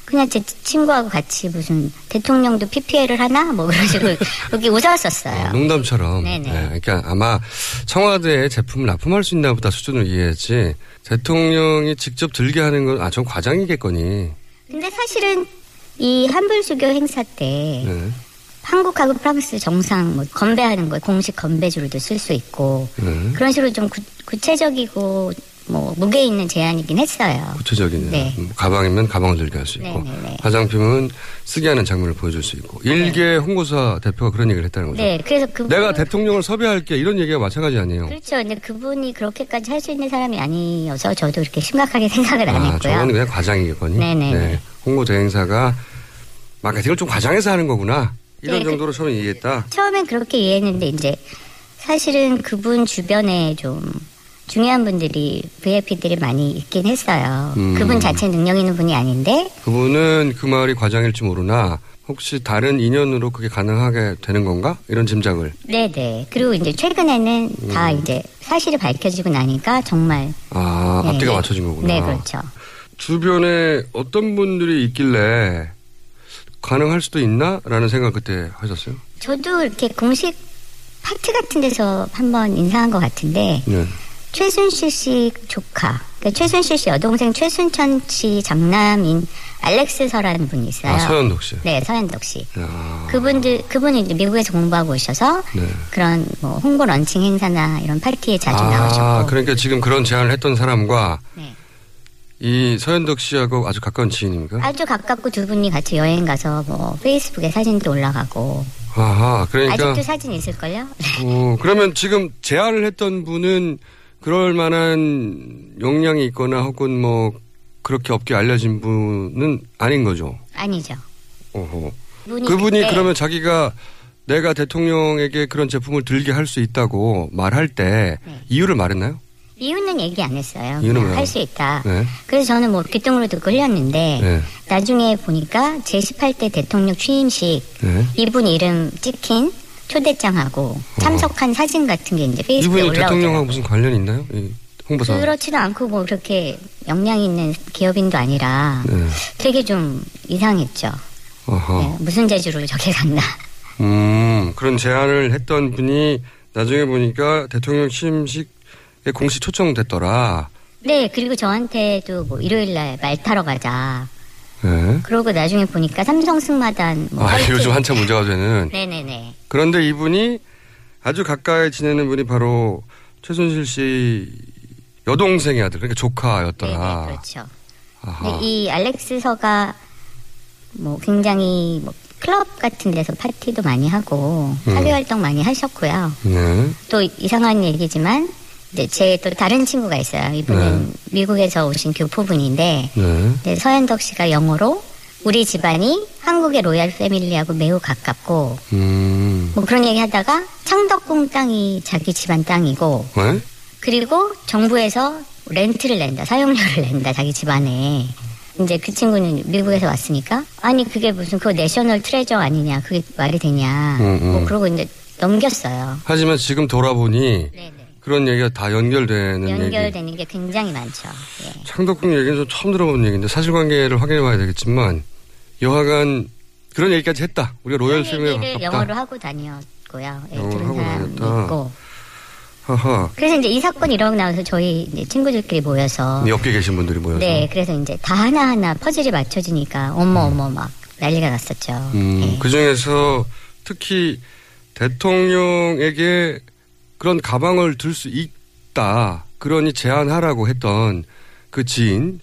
그냥 제 친구하고 같이 무슨 대통령도 PPL을 하나 뭐 그런 식으로 여기 웃었었어요. 농담처럼. 네네. 네, 그러니까 아마 청와대에 제품을 납품할 수 있나 보다 수준을 이해했지. 대통령이 직접 들게 하는 건, 아, 전 과장이겠거니. 근데 사실은 이 한불수교 행사 때 네. 한국하고 프랑스 정상 뭐 건배하는 거 공식 건배주로도 쓸 수 있고 네. 그런 식으로 좀 구, 구체적이고 뭐 무게 있는 제안이긴 했어요. 구체적이네요. 네. 음, 가방이면 가방을 들게 할 수 있고. 네네네. 화장품은 쓰게 하는 장면을 보여줄 수 있고. 일개 홍보사 대표가 그런 얘기를 했다는 거죠. 네, 그래서 그 내가 대통령을 섭외할게 이런 얘기가 마찬가지 아니에요. 그렇죠. 근데 그분이 그렇게까지 할 수 있는 사람이 아니어서 저도 그렇게 심각하게 생각을 안 아, 했고요. 저건 그냥 과장이겠거니. 네네 네. 홍보 대행사가 마케팅을 좀 과장해서 하는 거구나. 이런 네, 그- 정도로 처음에 이해했다. 처음엔 그렇게 이해했는데 이제 사실은 그분 주변에 좀 중요한 분들이 VIP들이 많이 있긴 했어요. 음. 그분 자체 능력 있는 분이 아닌데 그분은 그 말이 과장일지 모르나 혹시 다른 인연으로 그게 가능하게 되는 건가? 이런 짐작을. 네네. 그리고 이제 최근에는 다 음. 이제 사실이 밝혀지고 나니까 정말 아, 네, 앞뒤가 네. 맞춰진 거구나. 네, 그렇죠. 주변에 어떤 분들이 있길래 가능할 수도 있나? 라는 생각 그때 하셨어요? 저도 이렇게 공식 파트 같은 데서 한번 인사한 것 같은데 네. 최순실 씨 조카, 그러니까 최순실 씨 여동생 최순천 씨 장남인 알렉스 서라는 분이 있어요. 아, 서현덕 씨. 네, 서현덕 씨. 야, 그분들 그분이 이제 미국에서 공부하고 오셔서 네. 그런 뭐 홍보 런칭 행사나 이런 파티에 자주 아, 나오셨고 그러니까 지금 그런 제안을 했던 사람과 네. 이 서현덕 씨하고 아주 가까운 지인입니까? 아주 가깝고 두 분이 같이 여행 가서 뭐 페이스북에 사진도 올라가고 아하, 그러니까. 아직도 사진 있을걸요? 어, 그러면 지금 제안을 했던 분은 그럴 만한 역량이 있거나 혹은 뭐 그렇게 업계 알려진 분은 아닌 거죠. 아니죠. 어허. 분이 그분이 그때- 그러면 자기가 내가 대통령에게 그런 제품을 들게 할 수 있다고 말할 때 네. 이유를 말했나요? 이유는 얘기 안 했어요. 이유는 뭐라고? 할수 있다. 네. 그래서 저는 뭐 귀뚱으로 듣고 흘렸는데 네. 나중에 보니까 제 18대 대통령 취임식 네. 이분 이름 찍힌 초대장하고 참석한 사진 같은 게 이제 페이스북에 어. 올라오더라고요. 대통령하고 무슨 관련이 있나요? 이 홍보사. 그렇지도 않고 뭐 그렇게 역량 있는 기업인도 아니라 네. 되게 좀 이상했죠. 네, 무슨 재주로 저기 갔나. 음, 그런 제안을 했던 분이 나중에 보니까 대통령 취임식에 공식 초청됐더라. 네, 그리고 저한테도 뭐 일요일 날 말 타러 가자. 네. 그러고 나중에 보니까 삼성 승마단 뭐 아. 요즘 한참 문제가 되는. 네네네. 그런데 이분이 아주 가까이 지내는 분이 바로 최순실 씨 여동생의 아들, 그러니까 조카였더라. 네네, 그렇죠. 아하. 이 알렉스서가 뭐 굉장히 뭐 클럽 같은 데서 파티도 많이 하고 음. 사회 활동 많이 하셨고요. 네. 또 이상한 얘기지만 이제 제 또 다른 친구가 있어요. 이분은 미국에서 오신 교포분인데 네. 네, 서현덕 씨가 영어로 우리 집안이 한국의 royal family하고 매우 가깝고 음. 뭐 그런 얘기 하다가 창덕궁 땅이 자기 집안 땅이고 네? 그리고 정부에서 렌트를 낸다 사용료를 낸다 자기 집안에 이제 그 친구는 미국에서 왔으니까 아니 그게 무슨 그 national treasure 아니냐 그게 말이 되냐 음, 음. 뭐 그러고 이제 넘겼어요 하지만 지금 돌아보니 그런 얘기가 다 연결되는 얘기. 연결되는 게 굉장히 많죠 예. 창덕궁 얘기는 좀 처음 들어본 얘기인데 사실관계를 확인해 봐야 되겠지만 여하간 그런 얘기까지 했다. 우리가 로열 얘기를 가깝다. 영어로 하고 다녔고요 예, 영어로 하고 다녔다. 있고 하하. 그래서 이제 이 사건이 일어나고 나서 저희 친구들끼리 모여서 네, 옆에 계신 분들이 모여서. 네, 그래서 이제 다 하나하나 퍼즐이 맞춰지니까 어머 어머 막 난리가 났었죠. 음, 네. 그 중에서 특히 대통령에게 그런 가방을 들 수 있다. 그러니 제안하라고 했던 그 지인,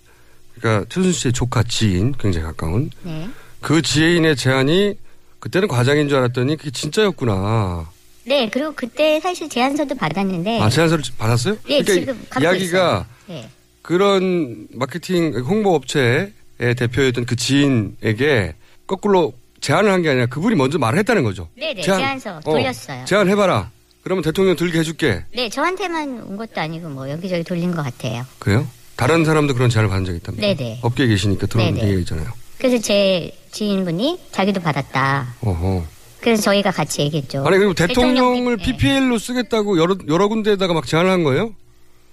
그러니까 최순실 씨의 조카 지인, 굉장히 가까운 네. 그 지인의 제안이 그때는 과장인 줄 알았더니 그게 진짜였구나. 네, 그리고 그때 사실 제안서도 받았는데 아, 제안서를 받았어요? 네, 그러니까 지금 이야기가. 네. 그런 마케팅 홍보 업체의 대표였던 그 지인에게 거꾸로 제안을 한 게 아니라 그분이 먼저 말을 했다는 거죠. 네, 네. 제안 서 돌렸어요. 제안 해봐라. 그러면 대통령 들게 해줄게. 네, 저한테만 온 것도 아니고 뭐 여기저기 돌린 것 같아요. 그래요? 다른 사람도 그런 제안을 받은 적이 있답니다. 네네. 업계에 계시니까 들어온 네네. 얘기가 있잖아요. 그래서 제 지인분이 자기도 받았다. 어허. 그래서 저희가 같이 얘기했죠. 아니 그리고 대통령을 대통령 PPL로 쓰겠다고 여러 여러 군데에다가 막 제안을 한 거예요?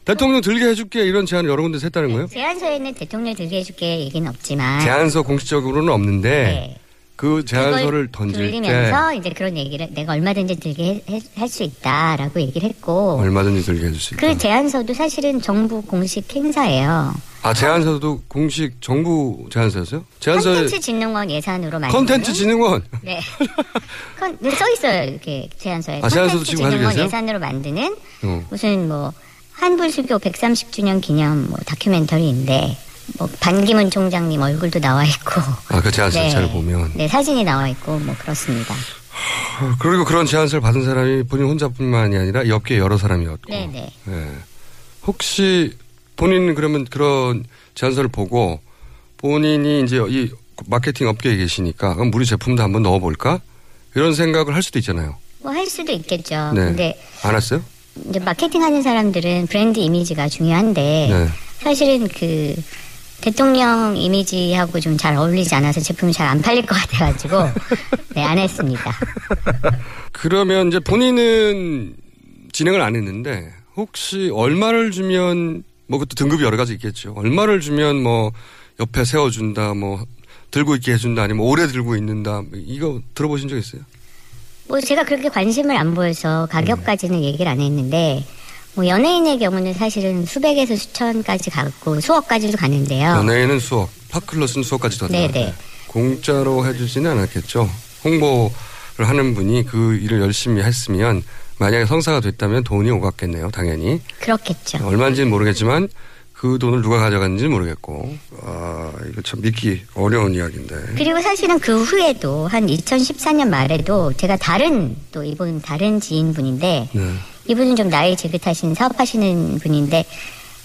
대통령 들게 해줄게 이런 제안을 여러 군데서 했다는 거예요? 제안서에는 대통령 들게 해줄게 얘기는 없지만 제안서 공식적으로는 없는데 네. 그 제안서를 던질 때 돌리면서 이제 그런 얘기를 내가 얼마든지 들게 할 수 있다라고 얘기를 했고 얼마든지 들게 해줄 수 있다. 그 제안서도 사실은 정부 공식 행사예요. 아 제안서도 공식 정부 제안서였어요? 제안서에 콘텐츠 진흥원 예산으로 만든 콘텐츠 진흥원 네. 컨, 네, 써 있어요 이렇게 제안서에. 아, 제안서도 지금 진흥원? 예산으로 만드는 어. 무슨 뭐 한불수교 130주년 기념 뭐 다큐멘터리인데 뭐 반기문 총장님 얼굴도 나와 있고. 아 그 제안서 자체를 보면 네 사진이 나와 있고 뭐 그렇습니다. 어, 그리고 그런 제안서를 받은 사람이 본인 혼자뿐만이 아니라 이 업계 여러 사람이었고 네네. 예. 혹시 본인은 그러면 그런 제안서를 보고 본인이 이제 이 마케팅 업계에 계시니까 그럼 우리 제품도 한번 넣어볼까 이런 생각을 할 수도 있잖아요. 뭐 할 수도 있겠죠. 네. 근데 안 했어요? 이제 마케팅 하는 사람들은 브랜드 이미지가 중요한데 네. 사실은 그 대통령 이미지하고 좀 잘 어울리지 않아서 제품이 잘 안 팔릴 것 같아가지고 네 안 했습니다. 그러면 이제 본인은 진행을 안 했는데 혹시 얼마를 주면 뭐 그것도 등급이 여러 가지 있겠죠. 얼마를 주면 뭐 옆에 세워준다, 뭐 들고 있게 해준다, 아니면 오래 들고 있는다. 이거 들어보신 적 있어요? 뭐 제가 그렇게 관심을 안 보여서 가격까지는 얘기를 안 했는데 뭐 연예인의 경우는 사실은 수백에서 수천까지 가고 수억까지도 가는데요. 연예인은 수억, 팝클러스는 수억까지도 한다. 네네. 공짜로 해주지는 않았겠죠. 홍보를 하는 분이 그 일을 열심히 했으면 만약에 성사가 됐다면 돈이 오갔겠네요, 당연히. 그렇겠죠. 얼마인지는 모르겠지만 그 돈을 누가 가져갔는지는 모르겠고. 아, 이거 참 믿기 어려운 이야기인데. 그리고 사실은 그 후에도 한 2014년 말에도 제가 다른 또 이분 다른 지인분인데 네. 이분은 좀 나이 지긋하신 사업하시는 분인데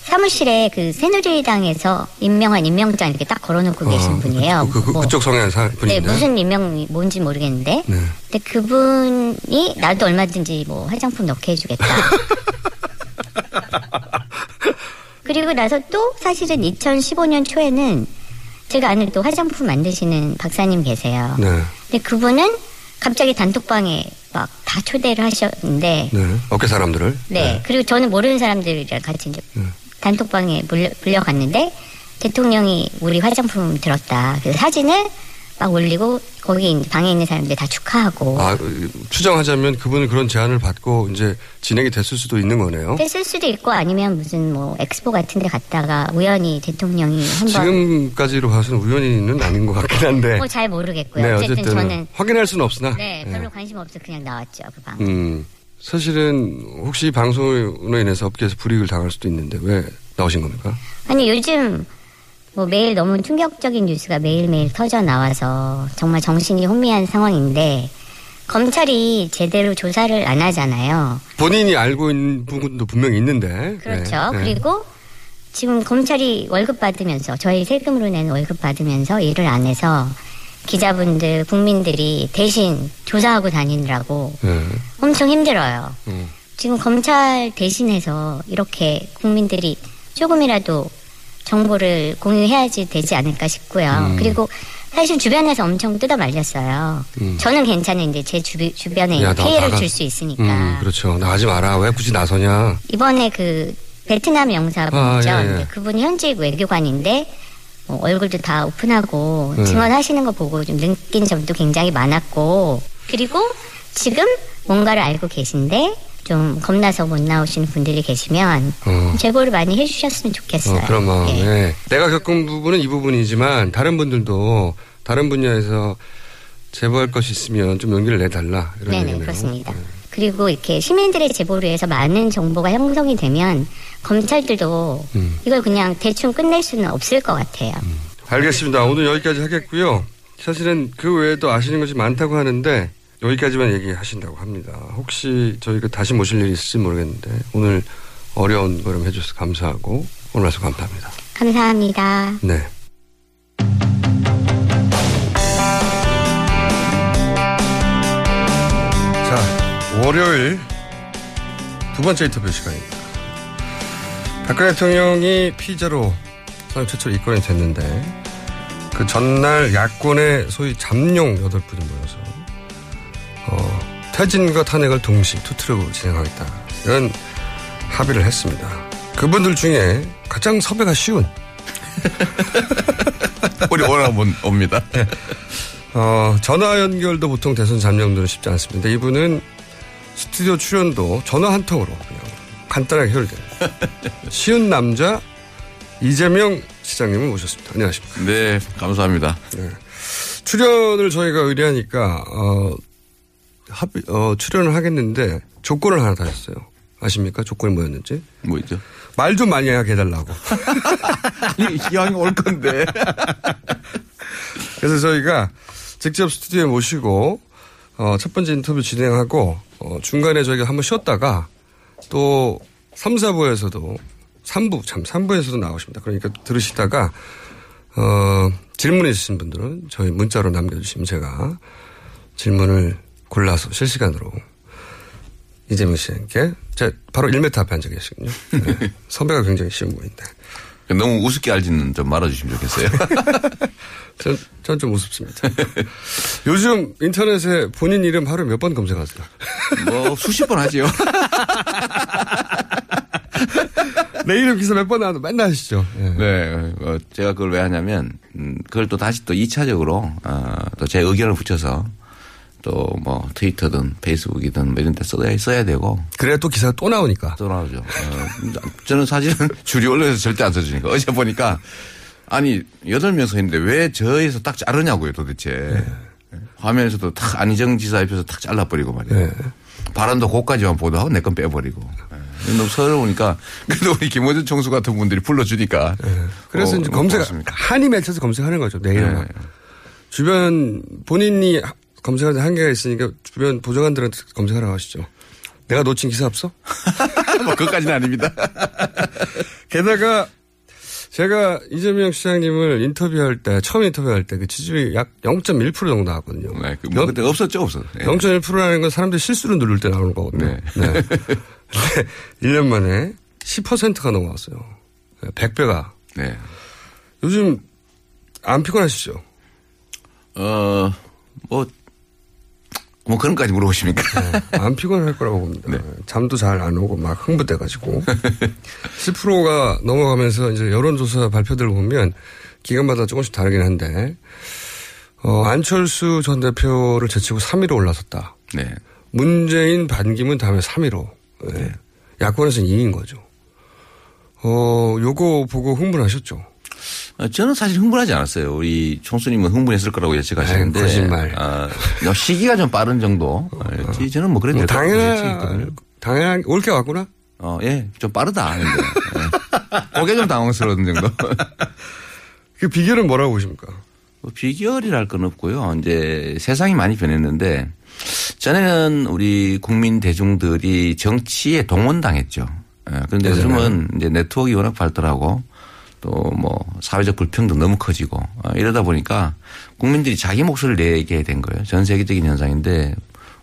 사무실에 그 새누리당에서 임명한 임명장 이렇게 딱 걸어놓고 계신 분이에요. 그, 그, 뭐, 그쪽 성향 사 분인데. 네, 무슨 임명이 뭔지 모르겠는데. 네. 근데 그분이 나도 얼마든지 뭐 화장품 넣게 해주겠다. 그리고 나서 또 사실은 2015년 초에는 제가 아는 또 화장품 만드시는 박사님 계세요. 네. 근데 그분은 갑자기 단톡방에 막 다 초대를 하셨는데 네. 어깨 사람들을. 네. 그리고 저는 모르는 사람들이랑 같이 이제 단톡방에 물려, 불려갔는데 대통령이 우리 화장품 들었다. 그래서 사진을 막 올리고 거기 방에 있는 사람들 다 축하하고 아, 추정하자면 그분은 그런 제안을 받고 이제 진행이 됐을 수도 있는 거네요. 했을 수도 있고 아니면 무슨 뭐 엑스포 같은 데 갔다가 우연히 대통령이 한번 지금까지로 봐서는 우연히는 아닌 것 같긴 한데. 뭐 잘 모르겠고요. 네, 어쨌든, 어쨌든 저는 확인할 수는 없으나. 네, 네. 별로 관심 없어 그냥 나왔죠. 그 방. 음, 사실은 혹시 방송으로 인해서 업계에서 불이익을 당할 수도 있는데 왜 나오신 겁니까? 아니 요즘 뭐 매일 너무 충격적인 뉴스가 매일매일 터져 나와서 정말 정신이 혼미한 상황인데 검찰이 제대로 조사를 안 하잖아요. 본인이 알고 있는 부분도 분명히 있는데. 그렇죠. 네, 네. 그리고 지금 검찰이 월급 받으면서 저희 세금으로 낸 월급 받으면서 일을 안 해서 기자분들 국민들이 대신 조사하고 다니느라고 네. 엄청 힘들어요. 음. 지금 검찰 대신해서 이렇게 국민들이 조금이라도 정보를 공유해야지 되지 않을까 싶고요. 음. 그리고 사실 주변에서 엄청 뜯어 말렸어요. 음. 저는 괜찮은데 제 주비, 주변에 야, 너 피해를 줄 수 있으니까. 음, 그렇죠. 나가지 마라. 왜 굳이 나서냐. 이번에 그 베트남 영사분 아, 있죠. 예, 예. 그분이 현직 외교관인데 뭐 얼굴도 다 오픈하고 네. 증언하시는 거 보고 좀 느낀 점도 굉장히 많았고 그리고 지금 뭔가를 알고 계신데 좀 겁나서 못 나오시는 분들이 계시면 어. 제보를 많이 해주셨으면 좋겠어요. 어, 그런 마음에. 예. 내가 겪은 부분은 이 부분이지만 다른 분들도 다른 분야에서 제보할 것이 있으면 좀 용기를 내달라. 이런 네네 얘기네요. 그렇습니다. 그리고 이렇게 시민들의 제보를 해서 많은 정보가 형성이 되면 검찰들도 음. 이걸 그냥 대충 끝낼 수는 없을 것 같아요. 알겠습니다. 오늘 여기까지 하겠고요. 사실은 그 외에도 아시는 것이 많다고 하는데 여기까지만 얘기하신다고 합니다. 혹시 저희가 다시 모실 일이 있을지 모르겠는데 오늘 어려운 걸음 해줘서 감사하고 오늘 말씀 감사합니다. 감사합니다. 네. 자, 월요일 두 번째 인터뷰 시간입니다. 박근혜 대통령이 피의자로 사상 최초로 입건이 됐는데 그 전날 야권의 소위 잠룡 여덟 분이 모여서 어, 퇴진과 탄핵을 동시 투트랙으로 진행하겠다 이런 합의를 했습니다. 그분들 중에 가장 섭외가 쉬운 우리 오라면 옵니다. 어, 전화 연결도 보통 대선 잠룡들은 쉽지 않습니다. 이분은 스튜디오 출연도 전화 한 통으로 그냥 간단하게 해결됩니다. 쉬운 남자 이재명 시장님을 모셨습니다. 안녕하십니까. 네, 감사합니다. 네. 출연을 저희가 의뢰하니까 어, 합의, 어, 출연을 하겠는데 조건을 하나 다셨어요. 아십니까? 조건이 뭐였는지? 뭐였죠? 말 좀 많이 하게 해달라고. 아니, 기왕이 올 건데. 그래서 저희가 직접 스튜디오에 모시고 어, 첫 번째 인터뷰 진행하고 어, 중간에 저희가 한번 쉬었다가 또 3, 4부에서도 3부 참 3부에서도 나오십니다. 그러니까 들으시다가 어, 질문 있으신 분들은 저희 문자로 남겨주시면 제가 질문을 골라서 실시간으로 이재명 씨에게 제가 바로 1m 앞에 앉아 계시거든요. 네. 선배가 굉장히 쉬운 분인데. 너무 우습게 알지는 좀 말아주시면 좋겠어요. 전, 전 좀 우습습니다. 요즘 인터넷에 본인 이름 하루에 몇 번 검색하세요? 뭐, 수십 번 하지요. 내 이름 기사 몇 번 나와도 맨날 하시죠. 예. 네, 어, 제가 그걸 왜 하냐면, 음, 그걸 또 다시 또 2차적으로, 어, 또 제 의견을 붙여서 또 뭐 트위터든 페이스북이든 뭐 이런 데 써야, 써야 되고. 그래야 또 기사가 또 나오니까. 또 나오죠. 어, 저는 사실은 줄이 올려서 절대 안 써주니까. 어제 보니까 아니, 여덟 명 서 있는데 왜 저에서 딱 자르냐고요 도대체. 화면에서도 탁 안희정 지사 옆에서 탁 잘라버리고 말이에요. 발언도 그까지만 보도하고 내 건 빼버리고. 예. 너무 서러우니까 그래도 우리 김호준 총수 같은 분들이 불러주니까. 그래서 어, 이제 검색, 고맙습니다. 한이 맺혀서 검색하는 거죠. 내 이름. 네. 주변 본인이 하- 검색하는 한계가 있으니까 주변 보좌관들한테 검색하라고 하시죠. 내가 놓친 기사 없어? 뭐 그것까지는 아닙니다. 게다가 제가 이재명 시장님을 인터뷰할 때 처음 인터뷰할 때 그 지지율이 약 0.1% 정도 나왔거든요. 네, 그 뭐, 그때 없었죠, 없어. 네. 0.1%라는 건 사람들이 실수로 누를 때 나오는 거거든요. 네. 네. 근데 1년 만에 10%가 넘어왔어요. 100배가. 네. 요즘 안 피곤하시죠? 어, 뭐, 뭐 그런 까지 물어보십니까? 네, 안 피곤할 거라고 봅니다. 네. 잠도 잘 안 오고 막 흥분돼가지고 10%가 넘어가면서 이제 여론조사 발표들을 보면 기간마다 조금씩 다르긴 한데 어, 안철수 전 대표를 제치고 3위로 올라섰다. 네. 문재인 반기문 다음에 3위로. 네. 야권에서는 2위인 거죠. 어, 요거 보고 흥분하셨죠? 어, 저는 사실 흥분하지 않았어요. 우리 총수님은 흥분했을 거라고 예측하시는데. 아유, 거짓말. 아, 시기가 좀 빠른 정도. 어. 저는 뭐 그래도 뭐 당연한, 당연한, 올게 왔구나? 어, 예, 좀 빠르다. 근데. 예. 그게 좀 당황스러운 정도. 그 비결은 뭐라고 보십니까? 뭐 비결이랄 건 없고요. 이제 세상이 많이 변했는데 전에는 우리 국민 대중들이 정치에 동원당했죠. 예, 그런데 요즘은 이제 네트워크가 워낙 발달하고 또 뭐 사회적 불평등 너무 커지고 어, 이러다 보니까 국민들이 자기 목소리를 내게 된 거예요. 전 세계적인 현상인데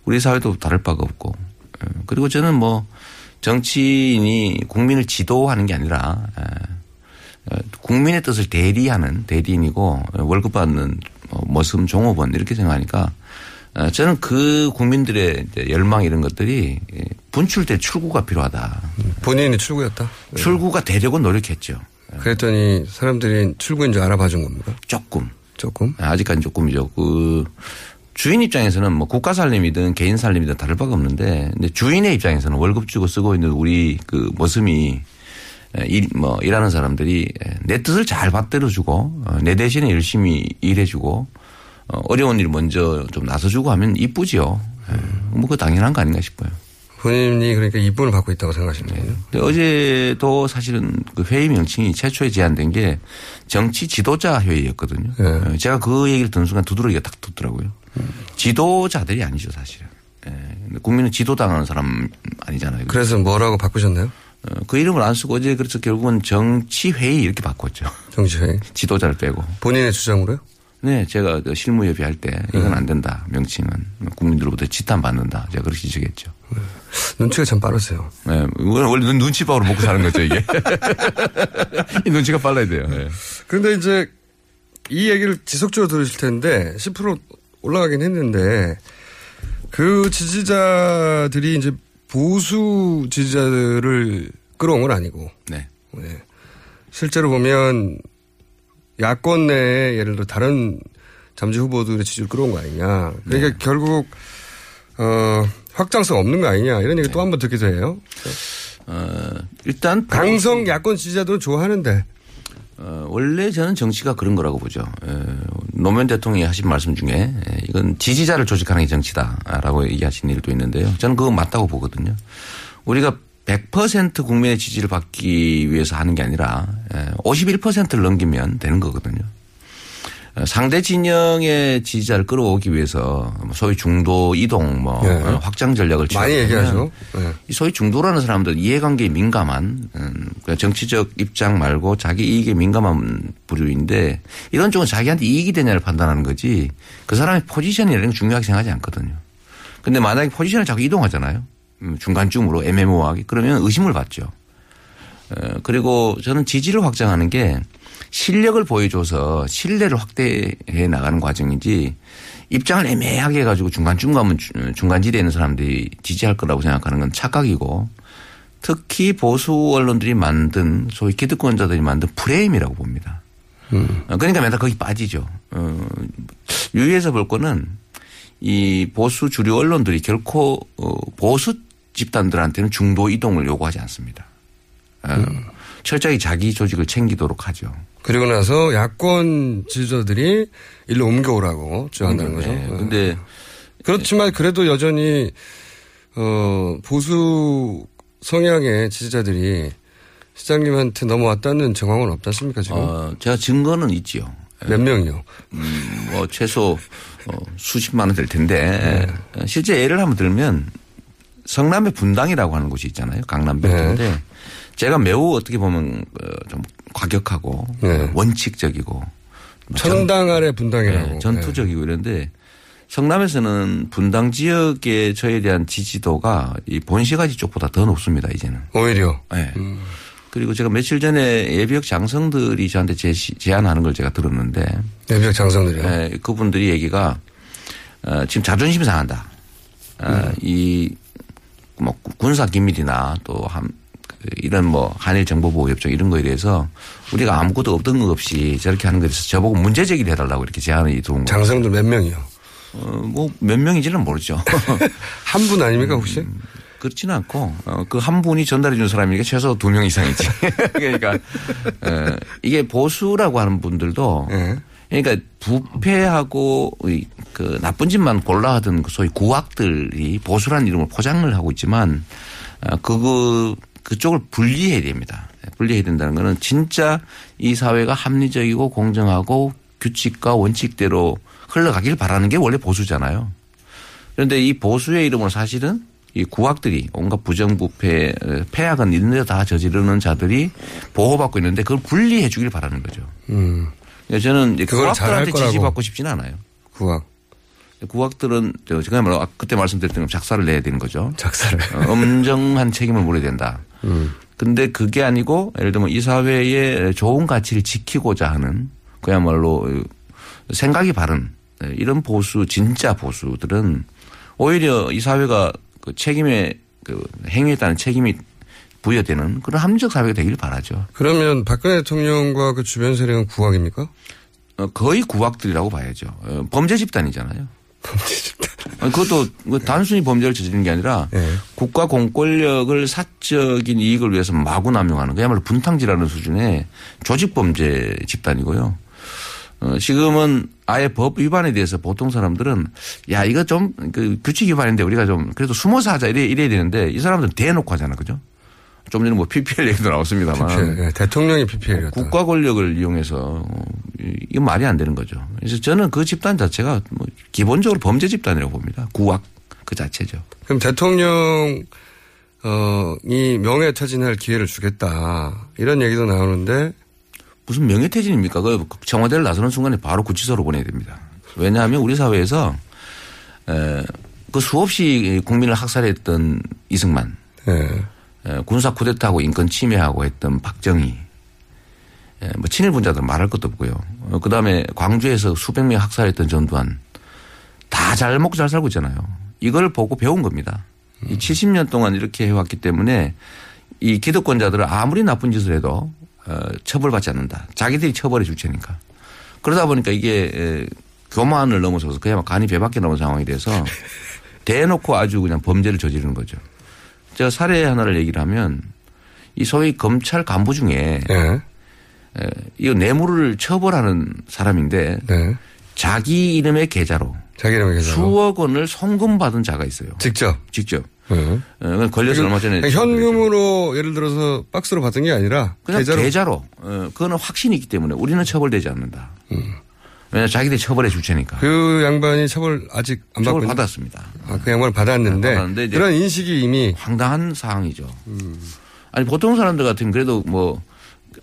우리 사회도 다를 바가 없고 예, 그리고 저는 뭐 정치인이 국민을 지도하는 게 아니라 예, 어, 국민의 뜻을 대리하는 대리인이고 월급 받는 머슴 종업원 이렇게 생각하니까 어, 저는 그 국민들의 열망 이런 것들이 분출될 출구가 필요하다. 본인이 출구였다? 출구가 되려고 노력했죠. 그랬더니 사람들이 출구인 줄 알아봐 준 겁니까? 조금. 조금? 아직까지 조금이죠. 그 주인 입장에서는 뭐 국가 살림이든 개인 살림이든 다를 바가 없는데 근데 주인의 입장에서는 월급 주고 쓰고 있는 우리 그 모습이 일, 뭐, 일하는 사람들이 내 뜻을 잘 받들어주고, 어, 내 대신에 열심히 일해주고, 어, 어려운 일 먼저 좀 나서주고 하면 이쁘지요. 음. 뭐, 그거 당연한 거 아닌가 싶어요. 본인이 그러니까 이쁨을 받고 있다고 생각하시는 거예요? 네. 어제도 사실은 그 회의 명칭이 최초에 제안된 게 정치 지도자 회의였거든요. 네. 제가 그 얘기를 듣는 순간 두드러기가 탁 돋더라고요. 음. 지도자들이 아니죠, 사실은. 네. 국민은 지도당하는 사람 아니잖아요. 그래서 뭐라고 바꾸셨나요? 어, 그 이름을 안 쓰고 어제 그래서 결국은 정치회의 이렇게 바꿨죠. 정치회의. 지도자를 빼고. 본인의 주장으로요? 네, 제가 그 실무협의 할 때 이건 네. 안 된다. 명칭은 국민들로부터 지탄 받는다. 제가 그렇게 지적했죠. 네. 눈치가 참 빠르세요. 네, 원래 눈치 밥으로 먹고 사는 거죠 이게. 이 눈치가 빨라야 돼요. 네. 그런데 이제 이 얘기를 지속적으로 들으실 텐데 10% 올라가긴 했는데 그 지지자들이 이제 보수 지지자들을 끌어온 건 아니고. 네. 네. 실제로 보면 야권 내에 예를 들어 다른 잠재 후보들의 지지를 끌어온 거 아니냐. 그러니까 네. 결국 어 확장성 없는 거 아니냐 이런 얘기 네. 또한 번 듣기도 해요. 어 일단 강성 야권 지지자들은 좋아하는데 어, 원래 저는 정치가 그런 거라고 보죠. 에, 노무현 대통령이 하신 말씀 중에 에, 이건 지지자를 조직하는 게 정치다라고 얘기하신 일도 있는데요. 저는 그거 맞다고 보거든요. 우리가 100% 국민의 지지를 받기 위해서 하는 게 아니라 51%를 넘기면 되는 거거든요. 상대 진영의 지지자를 끌어오기 위해서 뭐 소위 중도 이동 뭐 네. 확장 전략을 많이 얘기하죠. 네. 소위 중도라는 사람들 이해관계에 민감한 음, 정치적 입장 말고 자기 이익에 민감한 부류인데 이런 쪽은 자기한테 이익이 되냐를 판단하는 거지 그 사람의 포지션이라는 게 중요하게 생각하지 않거든요. 근데 만약에 포지션을 자꾸 이동하잖아요. 음, 중간쯤으로 애매모호하게 그러면 의심을 받죠. 그리고 저는 지지를 확장하는 게 실력을 보여줘서 신뢰를 확대해 나가는 과정이지 입장을 애매하게 해가지고 중간쯤 가면 중간지대에 있는 사람들이 지지할 거라고 생각하는 건 착각이고 특히 보수 언론들이 만든 소위 기득권자들이 만든 프레임이라고 봅니다. 음. 그러니까 맨날 거기 빠지죠. 어, 유의해서 볼 거는 이 보수 주류 언론들이 결코 어, 보수 집단들한테는 중도 이동을 요구하지 않습니다. 어, 음. 철저히 자기 조직을 챙기도록 하죠. 그리고 나서 야권 지지자들이 일로 옮겨오라고 주장한다는 거죠. 네. 근데 그렇지만 그래도 여전히 어 보수 성향의 지지자들이 시장님한테 넘어왔다는 정황은 없지 않습니까 지금? 어, 제가 증거는 있지요. 몇 명이요? 음, 뭐 최소 어, 수십만 원 될 텐데 네. 실제 예를 한번 들면 성남의 분당이라고 하는 곳이 있잖아요. 강남벨트인데 네. 제가 매우 어떻게 보면 어, 좀 과격하고 네. 원칙적이고 천당 아래 분당이라고. 네, 전투적이고 이런데 성남에서는 분당 지역의 저에 대한 지지도가 이 본시가지 쪽보다 더 높습니다. 이제는. 오히려. 네. 그리고 제가 며칠 전에 예비역 장성들이 저한테 제시, 제안하는 걸 제가 들었는데 예비역 장성들이요. 네, 그분들이 얘기가 어, 지금 자존심 상한다. 어, 음. 이 뭐 군사 기밀이나 또한 그 이런 뭐 한일 정보보호 협정 이런 거에 대해서 우리가 아무것도 없던 것 없이 저렇게 하는 것에서 저보고 문제 제기를 해달라고 이렇게 제안이 들어온 거예요. 장성들 몇 명이요? 어, 뭐 몇 명인지는 모르죠. 한 분 아닙니까 혹시? 그렇지는 않고 어, 그 한 분이 전달해 준 사람이니까 최소 두 명 이상이지. 그러니까 어, 이게 보수라고 하는 분들도 네. 그러니까 부패하고 이그 나쁜 짓만 골라 하던 그 소위 구악들이 보수라는 이름을 포장을 하고 있지만 어, 그거 그쪽을 분리해야 됩니다. 분리해야 된다는 거는 진짜 이 사회가 합리적이고 공정하고 규칙과 원칙대로 흘러가길 바라는 게 원래 보수잖아요. 그런데 이 보수의 이름으로 사실은 이 구악들이 온갖 부정부패, 폐악은 있는 데다 저지르는 자들이 보호받고 있는데 그걸 분리해 주길 바라는 거죠. 음. 그래서 저는 이제 그걸 잘할 거라고. 지지받고 싶지는 않아요. 구악. 구악들은 저 그야말로 아- 그때 말씀드렸던 것 작사를 내야 되는 거죠. 작사를. 어, 엄정한 책임을 물어야 된다. 음. 근데 그게 아니고 예를 들면 이 사회의 좋은 가치를 지키고자 하는 그야말로 생각이 바른 이런 보수 진짜 보수들은 오히려 이 사회가 그 책임에 그 행위에 따른 책임이 부여되는 그런 합리적 사회가 되길 바라죠. 그러면 박근혜 대통령과 그 주변 세력은 구악입니까? 어, 거의 구악들이라고 봐야죠. 어, 범죄 집단이잖아요. 범죄 집단. 그것도 뭐 단순히 범죄를 저지르는 게 아니라 국가 공권력을 사적인 이익을 위해서 마구 남용하는 그야말로 분탕질하는 수준의 조직 범죄 집단이고요. 어, 지금은 아예 법 위반에 대해서 보통 사람들은 야 이거 좀 그 규칙 위반인데 우리가 좀 그래도 숨어서 하자 이래 이래야 되는데 이 사람들은 대놓고 하잖아 그죠? 좀 전에 뭐 PPL 얘기도 나왔습니다만 PPL, 예, 대통령이 PPL이었다. 국가 권력을 이용해서 어, 이- 이거 말이 안 되는 거죠. 그래서 저는 그 집단 자체가 뭐 기본적으로 범죄 집단이라고 봅니다. 구악 그 자체죠. 그럼 대통령 어이 명예퇴진할 기회를 주겠다 이런 얘기도 나오는데 무슨 명예퇴진입니까? 그 청와대를 나서는 순간에 바로 구치소로 보내야 됩니다. 왜냐하면 우리 사회에서 에, 그 수없이 국민을 학살했던 이승만, 네. 에, 군사 쿠데타하고 인권 침해하고 했던 박정희, 에, 뭐 친일 분자들 말할 것도 없고요. 어, 그 다음에 광주에서 수백 명 학살했던 전두환 다 잘 먹고 잘 살고 있잖아요. 이걸 보고 배운 겁니다. 이 70년 동안 이렇게 해왔기 때문에 이 기득권자들은 아무리 나쁜 짓을 해도 어, 처벌받지 않는다. 자기들이 처벌해 줄 테니까. 그러다 보니까 이게 에, 교만을 넘어서서 그야말로 간이 배밖에 넘은 상황이 돼서 대놓고 아주 그냥 범죄를 저지르는 거죠. 제가 사례 하나를 얘기를 하면 이 소위 검찰 간부 중에 에, 이거 뇌물을 처벌하는 사람인데 자기 이름의 계좌로 자기 이름의 계좌로 수억 원을 송금 받은 자가 있어요. 직접 직접. 네. 어, 걸려서 얼마 전에 현금으로 예를 들어서 박스로 받은 게 아니라 그냥 계좌로 계좌로. 어, 그거는 확신이 있기 때문에 우리는 처벌되지 않는다. 왜냐 자기들이 처벌해 줄 테니까. 그 양반이 처벌 아직 안 받고 처벌 있는- 받았습니다. 아, 그 양반을 받았는데, 받았는데 이제 그런 인식이 이미 황당한 상황이죠. 아니 보통 사람들 같으면 그래도 뭐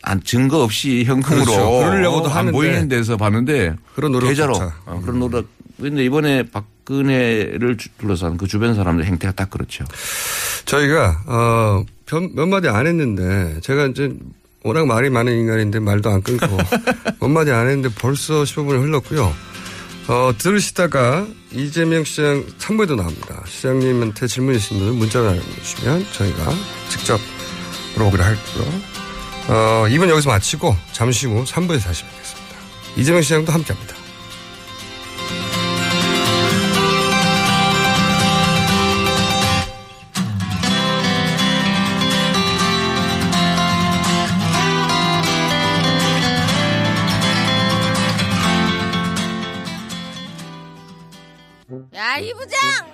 안, 증거 없이 현금으로 그렇죠. 그러려고도 안 하는데 보이는 데서 봤는데 그런 노력 계좌로. 어, 그런 노력. 근데 이번에 박근혜를 주- 둘러싼 그 주변 사람들 행태가 딱 그렇죠. 저희가 어, 몇, 몇 마디 안 했는데 제가 이제 워낙 말이 많은 인간인데 말도 안 끊고 몇 마디 안 했는데 벌써 15분이 흘렀고요. 어, 들으시다가 이재명 시장 3부에도 나옵니다. 시장님한테 질문 있으신 분은 문자를 주시면 저희가 직접 물어보기로 할고요. 어, 2분 여기서 마치고 잠시 후 3부에서 다시 뵙겠습니다. 이재명 시장도 함께합니다.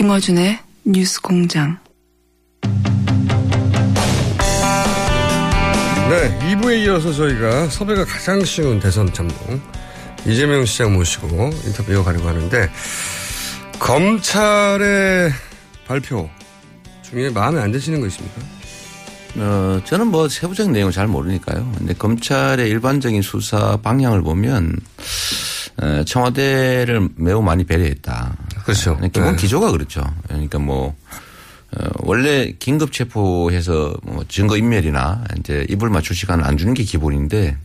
김어준의 뉴스 공장. 네, 2부에 이어서 저희가 섭외가 가장 쉬운 대선 참동 이재명 시장 모시고 인터뷰 이어가려고 하는데 검찰의 발표 중에 마음에 안 드시는 거 있습니까? 어, 저는 뭐 세부적인 내용을 잘 모르니까요. 근데 검찰의 일반적인 수사 방향을 보면 어, 청와대를 매우 많이 배려했다. 그렇죠. 기본 네. 기조가 그렇죠. 그러니까 뭐 어, 원래 긴급 체포해서 뭐 증거 인멸이나 이제 이불 맞출 시간을 안 주는 게 기본인데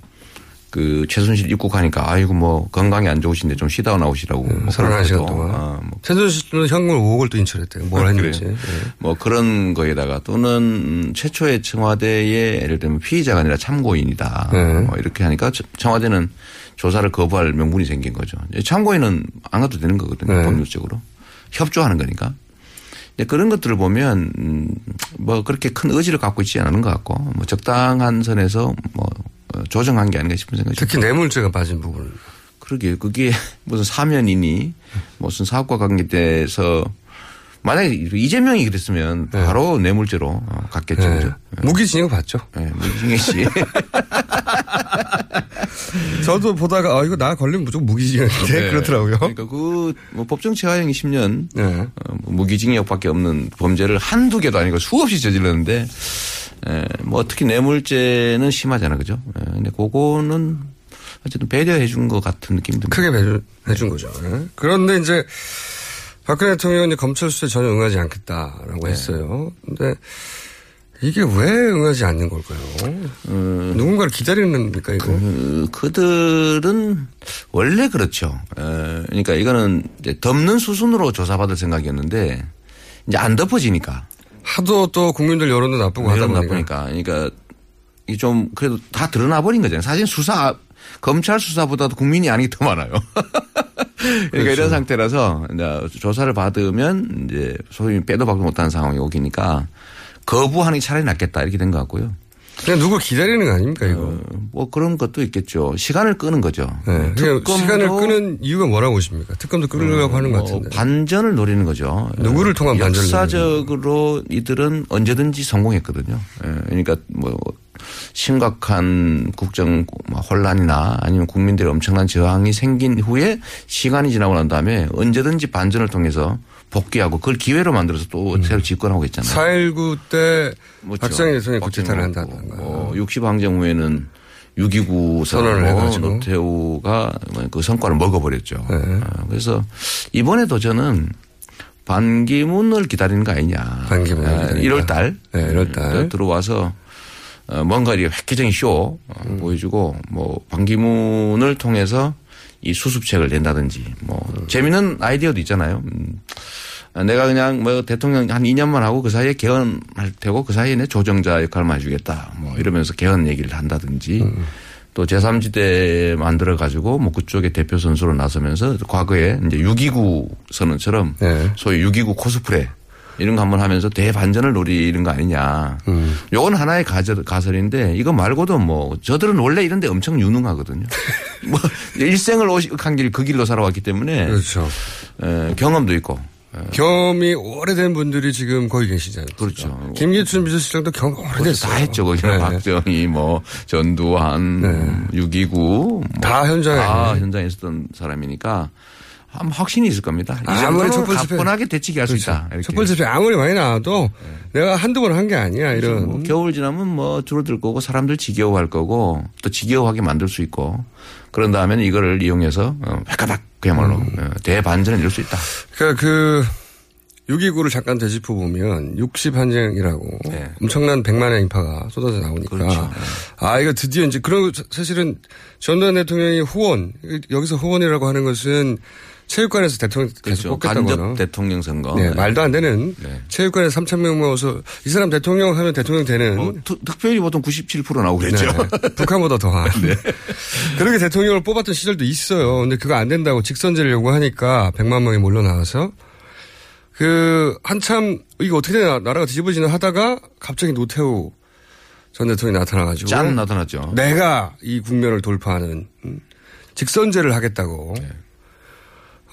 그 최순실 입국하니까 아이고 뭐 건강이 안 좋으신데 좀 쉬다 나오시라고 뭐 31시간 그런 동안. 어, 뭐 최순실은 현금 5억을 또 인출했대요. 뭘 했는지. 그래요. 예. 뭐 그런 거에다가 또는 음, 최초의 청와대의 예를 들면 피의자가 아니라 참고인이다. 네. 뭐 이렇게 하니까 저- 청와대는 조사를 거부할 명분이 생긴 거죠. 참고인은 안 가도 되는 거거든요. 네. 법률적으로. 협조하는 거니까. 그런 것들을 보면 음, 뭐 그렇게 큰 의지를 갖고 있지 않은 것 같고 뭐 적당한 선에서 뭐 어, 조정한 게 아닌가 싶은 생각이 특히 뇌물죄가 빠진 부분. 그러게 그게 무슨 사면이니 무슨 사업과 관계돼서 만약에 이재명이 그랬으면 바로 뇌물죄로 어, 갔겠죠. 네. 무기징역 받죠. 네, 무기징역 씨. 저도 보다가 아 이거 나 걸리면 무조건 무기징역인데 네. 그렇더라고요. 그러니까 그 뭐 법정 체화형이 10년 어, 뭐 무기징역밖에 없는 범죄를 한두 개도 아니고 수없이 저질렀는데 에, 뭐 특히 뇌물죄는 심하잖아 그죠? 에, 근데 그거는 어쨌든 배려해 준 것 같은 듭니다. 크게 배려해 준 거죠. 예. 그런데 이제 박근혜 대통령은 이제 검찰 수사에 전혀 응하지 않겠다라고 네. 했어요. 근데 이게 왜 응하지 않는 걸까요? 누군가를 기다리는 겁니까, 이거? 어. 그, 그들은 원래 그렇죠. 에, 그러니까 이거는 이제 덮는 수순으로 조사받을 생각이었는데 이제 안 덮어지니까. 하도 또 국민들 여론도 나쁘고 하다 보니까. 나쁘니까. 그러니까 이 좀 그래도 다 드러나 버린 거잖아요. 사실 수사 검찰 수사보다도 국민이 게더 많아요. 그러니까 그렇죠. 이런 상태라서 이제 조사를 받으면 이제 소위 빼도 박도 못하는 상황이 오기니까 거부하는 게 차라리 낫겠다 이렇게 된 것 같고요. 그냥 누굴 기다리는 거 아닙니까, 이거? 어, 뭐 그런 것도 있겠죠. 시간을 끄는 거죠. 네. 특검도 시간을 끄는 이유가 뭐라고 보십니까? 특검도 끌으려고 하는 것뭐 같은데. 반전을 노리는 거죠. 누구를 통한 반전을 역사적으로 이들은 언제든지 성공했거든요. 예, 그러니까 뭐 심각한 국정 뭐 혼란이나 아니면 국민들의 엄청난 저항이 생긴 후에 시간이 지나고 난 다음에 언제든지 반전을 통해서 복귀하고 그걸 기회로 만들어서 또 새로 집권하고 있잖아요. 4.19 때 그렇죠. 박정희 대통령이 박정희 국제타를 먹고, 한다든가. 뭐 60 항쟁 후에는 6.29 선언을 선언을 해가지고. 노태우가 그 성과를 먹어버렸죠. 네. 어, 그래서 이번에도 저는 반기문을 기다리는 거 아니냐. 아, 기다린다. 1월 달. 네, 1월 달. 들어와서 어, 뭔가 이렇게 획기적인 쇼 어, 음. 보여주고 뭐 반기문을 통해서 이 수습책을 낸다든지 뭐 음. 재미있는 아이디어도 있잖아요. 음. 아, 내가 그냥 뭐 대통령 한 2년만 하고 그 사이에 개헌할 테고 그 사이에 내 조정자 역할만 해주겠다. 뭐 이러면서 개헌 얘기를 한다든지 음. 또 제3지대 만들어 가지고 뭐 그쪽에 대표 선수로 나서면서 과거에 이제 6.29 선언처럼 네. 소위 6.29 코스프레 이런 거 한번 하면서 대반전을 노리는 거 아니냐. 음. 요건 하나의 가설, 가설인데 이거 말고도 뭐 저들은 원래 이런 데 엄청 유능하거든요. 뭐 일생을 오직한 길 그 길로 살아왔기 때문에 그렇죠. 에, 경험도 있고 경험이 오래된 분들이 지금 거기 계시잖아요. 그렇죠. 김기춘 비서실장도 경험 오래됐어요. 다 했죠. 거기 네. 박정희, 뭐 전두환, 6.29. 뭐 다 현장에 다. 현장에 있었던 사람이니까 아마 확신이 있을 겁니다. 이 아무리 촛불 집회- 가뿐하게 대치기 할수 그렇죠. 있다. 이렇게. 촛불 집회 아무리 많이 나와도 내가 한두 번 한 게 아니야 이런. 뭐 겨울 지나면 뭐 줄어들 거고 사람들 지겨워할 거고 또 지겨워하게 만들 수 있고 그런 다음에는 이거를 이용해서 어, 획가닥 그야말로 음. 어, 대반전을 이룰 수 있다. 그러니까 그 6.29를 잠깐 되짚어 보면 60한쟁이라고 네. 엄청난 100만의 인파가 쏟아져 나오니까 그렇죠. 아 이거 드디어 이제 그런 사실은 전두환 대통령이 후원 여기서 후원이라고 하는 것은 체육관에서 대통령 그렇죠. 간접 대통령 선거. 네, 말도 안 되는 네. 체육관에 3천 명 모아서 이 사람 대통령 하면 대통령 되는 특, 득표율이 보통 97% 나오고 그랬죠. 네, 북한보다 더한. 그렇게 대통령을 뽑았던 시절도 있어요. 근데 그거 안 된다고 직선제를 요구하니까 100만 명이 몰려 나와서 그 한참 이거 어떻게 되나 나라가 뒤집어지나 하다가 갑자기 노태우 전 대통령이 나타나가지고 짠 나타났죠. 내가 이 국면을 돌파하는 음, 직선제를 하겠다고.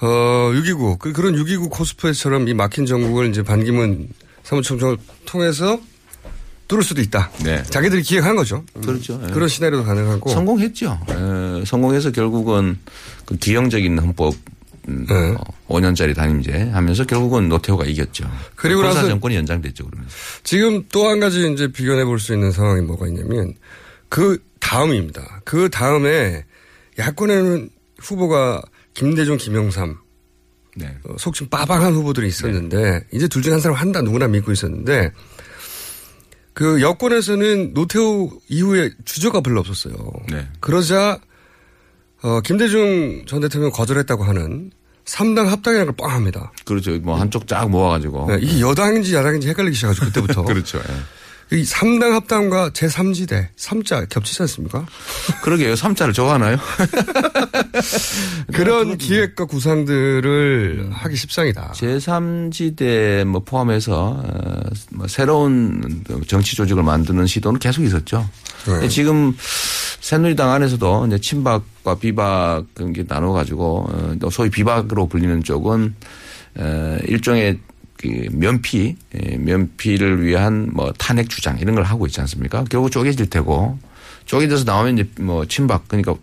어, 6.29. 그, 그런 6.29 코스프레처럼 이 막힌 전국을 이제 반기문 사무총장을 통해서 뚫을 수도 있다. 네. 자기들이 기획한 거죠. 음. 그렇죠. 예. 그런 시나리오도 가능하고. 성공했죠. 에, 성공해서 결국은 그 기형적인 헌법 음, 네. 어, 5년짜리 단임제 하면서 결국은 노태우가 이겼죠. 그리고 군사 나서 정권이 연장됐죠. 그러면서. 지금 또 한 가지 이제 비견해 볼 수 있는 상황이 뭐가 있냐면 그 다음입니다. 그 다음에 야권에는 후보가 김대중, 김영삼, 네. 어, 속칭 빠방한 후보들이 있었는데 이제 둘 중에 한 사람 한다 누구나 믿고 있었는데 그 여권에서는 노태우 이후에 주저가 별로 없었어요. 네. 그러자 어, 김대중 전 대통령 거절했다고 하는 3당 합당이라는 걸 뻥합니다. 그렇죠. 뭐 한쪽 쫙 모아가지고. 네, 이게 여당인지 야당인지 헷갈리기 시작하죠 그때부터. 그렇죠. 예. 이 3당 합당과 제3지대 3자 겹치지 않습니까? 그러게요. 3자를 좋아하나요? 그런 기획과 구상들을 하기 십상이다. 제3지대 뭐 포함해서 어, 뭐 새로운 정치 조직을 만드는 시도는 계속 있었죠. 근데 지금 새누리당 안에서도 이제 친박과 비박 그런 게 나눠 가지고 어, 또 소위 비박으로 불리는 쪽은 어, 일종의 그 면피, 예, 면피를 위한 뭐 탄핵 주장 이런 걸 하고 있지 않습니까? 결국 쪼개질 테고 쪼개져서 나오면 이제 뭐 친박 그러니까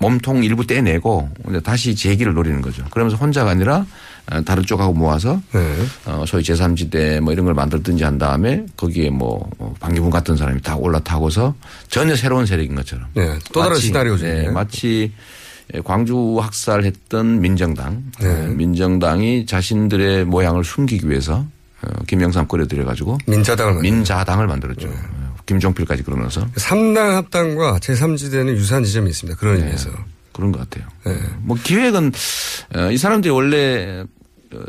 몸통 일부 떼내고 이제 다시 재기를 노리는 거죠. 그러면서 혼자가 아니라 어, 다른 쪽하고 모아서 어, 소위 제3지대 뭐 이런 걸 만들든지 한 다음에 거기에 뭐 어, 방기문 같은 사람이 다 올라타고서 전혀 새로운 세력인 것처럼. 네, 또 다른 시나리오죠. 네. 마치 광주 학살했던 민정당, 네. 어, 민정당이 자신들의 모양을 숨기기 위해서 어, 김영삼 끌어들여 가지고 민자당을 만들었죠. 민자당을 만들었죠. 어, 김종필까지 그러면서 3당 합당과 제3지대는 유사한 지점이 있습니다. 그런 네. 의미에서. 그런 것 같아요. 뭐 기획은 어, 이 사람들이 원래 어,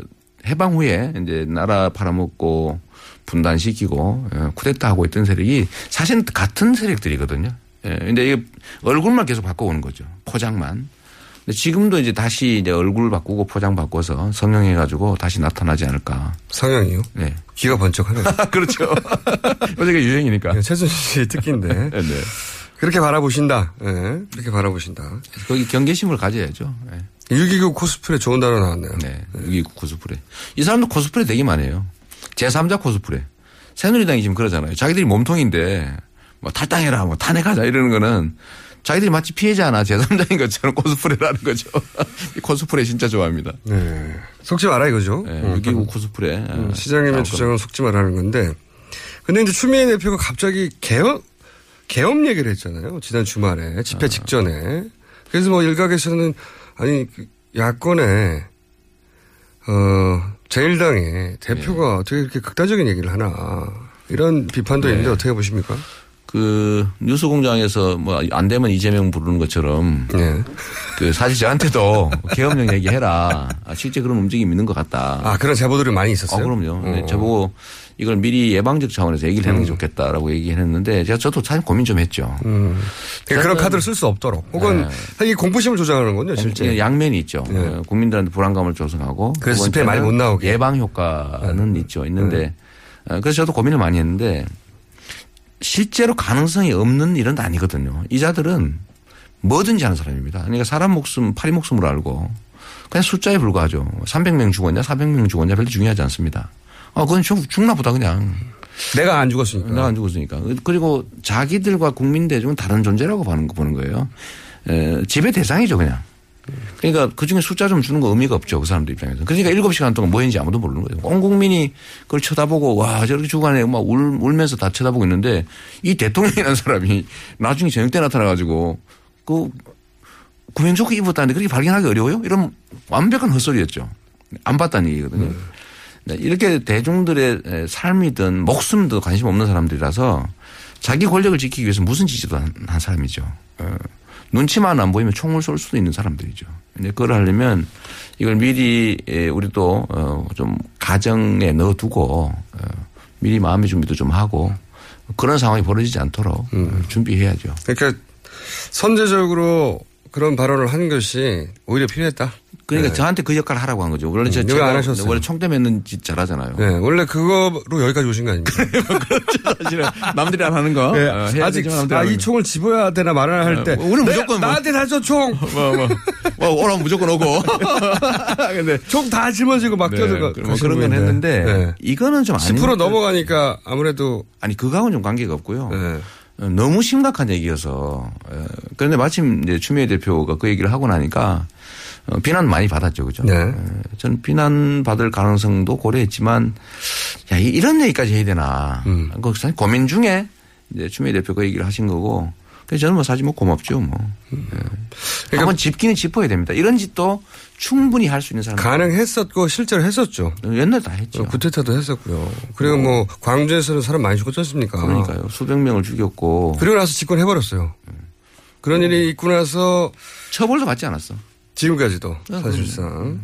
해방 후에 이제 나라 팔아먹고 분단시키고 어, 쿠데타 하고 있던 세력이 사실은 같은 세력들이거든요. 예. 근데 이게 얼굴만 계속 바꿔오는 거죠. 포장만. 근데 지금도 이제 다시 이제 얼굴 바꾸고 포장 바꿔서 성형해가지고 다시 나타나지 않을까. 성형이요? 네. 귀가 번쩍하네요. 그렇죠. 요새가 유행이니까. 최순실 씨 특기인데. 네. 그렇게 바라보신다. 예, 그렇게 바라보신다. 거기 경계심을 가져야죠. 네. 6.29 코스프레 좋은 단어 나왔네요. 네. 6.29 코스프레. 이 사람도 코스프레 되게 많이 해요. 제3자 코스프레. 새누리당이 지금 그러잖아요. 자기들이 몸통인데 뭐 탈당해라, 뭐 탄핵하자 이러는 거는 자기들이 마치 피해자나 제3자인 것처럼 코스프레라는 거죠. 이 코스프레 진짜 좋아합니다. 네. 속지 마라 이거죠. 네, 어, 6.29 코스프레. 음, 어, 시장님의 주장은 속지 말라는 건데. 근데 이제 추미애 대표가 갑자기 개업, 개업 얘기를 했잖아요. 지난 주말에. 집회 직전에. 그래서 뭐 일각에서는 아니, 그 야권에, 어, 제1당의 대표가 어떻게 이렇게 극단적인 얘기를 하나. 이런 비판도 네. 있는데 어떻게 보십니까? 그 뉴스 공장에서 뭐 안 되면 이재명 부르는 것처럼 네. 그 사실 저한테도 계엄령 얘기해라. 아, 실제 그런 움직임이 있는 것 같다. 아, 그런 제보들이 많이 있었어요? 아, 그럼요. 네, 어. 저보고 이걸 미리 예방적 차원에서 얘기를 하는 게 음. 좋겠다라고 얘기했는데 제가 저도 사실 고민 좀 했죠. 음. 그러니까 그런 카드를 쓸 수 없도록. 혹은 이 공포심을 조장하는 건요, 실제. 네, 양면이 있죠. 어, 국민들한테 불안감을 조성하고 그래서 두 집회 많이 못 나오게. 예방 효과는 있죠. 있는데 어, 그래서 저도 고민을 많이 했는데 실제로 가능성이 없는 일은 아니거든요. 이 자들은 뭐든지 하는 사람입니다. 그러니까 사람 목숨, 파리 목숨으로 알고 그냥 숫자에 불과하죠. 300명 죽었냐, 400명 죽었냐 별로 중요하지 않습니다. 아, 그건 죽, 죽나 보다 그냥. 내가 안 죽었으니까. 내가 안 죽었으니까. 그리고 자기들과 국민 대중은 다른 존재라고 보는, 보는 거예요. 에, 지배 대상이죠, 그냥. 그러니까 그 중에 숫자 좀 주는 거 의미가 없죠. 그 사람들 입장에서. 그러니까 일곱 시간 동안 뭐 했는지 아무도 모르는 거예요. 온 국민이 그걸 쳐다보고 와 저렇게 주간에 막 울, 울면서 다 쳐다보고 있는데 이 대통령이라는 사람이 나중에 저녁 때 나타나가지고 그 구명조끼 입었다는데 그렇게 발견하기 어려워요? 이런 완벽한 헛소리였죠. 안 봤다는 얘기거든요. 네, 이렇게 대중들의 삶이든 목숨도 관심 없는 사람들이라서 자기 권력을 지키기 위해서 무슨 짓도 한, 한 사람이죠. 어, 눈치만 안 보이면 총을 쏠 수도 있는 사람들이죠. 근데 그걸 하려면 이걸 미리 예, 우리도 어, 좀 가정에 넣어두고 어, 미리 마음의 준비도 좀 하고 그런 상황이 벌어지지 않도록 음. 준비해야죠. 그러니까 선제적으로 그런 발언을 한 것이 오히려 필요했다. 그러니까 네. 저한테 그 역할을 하라고 한 거죠. 원래 음, 저 이거 안 하셨어요. 원래 총대 맺는 짓 잘하잖아요. 네, 원래 그거로 여기까지 오신 거 아닙니까? 사실은 남들이 안 하는 거 네, 어, 아직 아, 안이 총을 집어야 되나 말아야 할 때. 어, 우리는 네, 무조건 뭐- 나한테 다줘 총. 뭐, 뭐, 뭐, 오라면 무조건 오고. 근데 총다 짊어지고 맡겨서 네, 가- 뭐 그런 건. 했는데 네. 이거는 좀 아닌 10%것 넘어가니까 아무래도 아니 그거하고는 좀 관계가 없고요. 네. 어, 너무 심각한 얘기여서 어, 그런데 마침 이제 추미애 대표가 그 얘기를 하고 나니까 어, 비난 많이 받았죠, 그죠? 네. 어, 저는 비난 받을 가능성도 고려했지만 야 이- 이런 얘기까지 해야 되나? 음. 그 사실 고민 중에 이제 추미애 대표 그 얘기를 하신 거고. 그래서 저는 뭐 사실 뭐 고맙죠, 뭐. 음. 예. 그러니까 한번 짚기는 짚어야 됩니다. 이런 짓도 충분히 할 수 있는 사람. 가능했었고 실제로 했었죠. 옛날에 다 했죠. 구테타도 했었고요. 그리고 뭐 광주에서는 사람 많이 죽었지 않습니까? 그러니까요. 수백 명을 죽였고. 그리고 나서 집권해버렸어요. 그런 일이 있고 나서 처벌도 받지 않았어. 지금까지도 아, 사실상.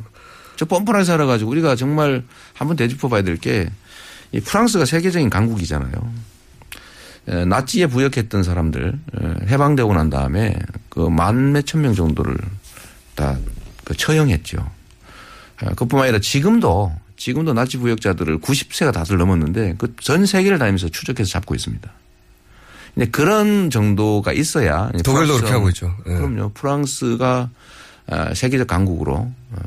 저 뻔뻔하게 살아가지고 우리가 정말 한번 되짚어 봐야 될 게 이 프랑스가 세계적인 강국이잖아요. 에, 나치에 부역했던 사람들 에, 해방되고 난 다음에 그 만 몇천 명 정도를 다 그 처형했죠. 에, 그뿐만 아니라 지금도 지금도 나치 부역자들을 90세가 다들 넘었는데 그 전 세계를 다니면서 추적해서 잡고 있습니다. 근데 그런 정도가 있어야 독일도 그렇게 하고 있죠. 예. 그럼요. 프랑스가 아, 세계적 강국으로 어,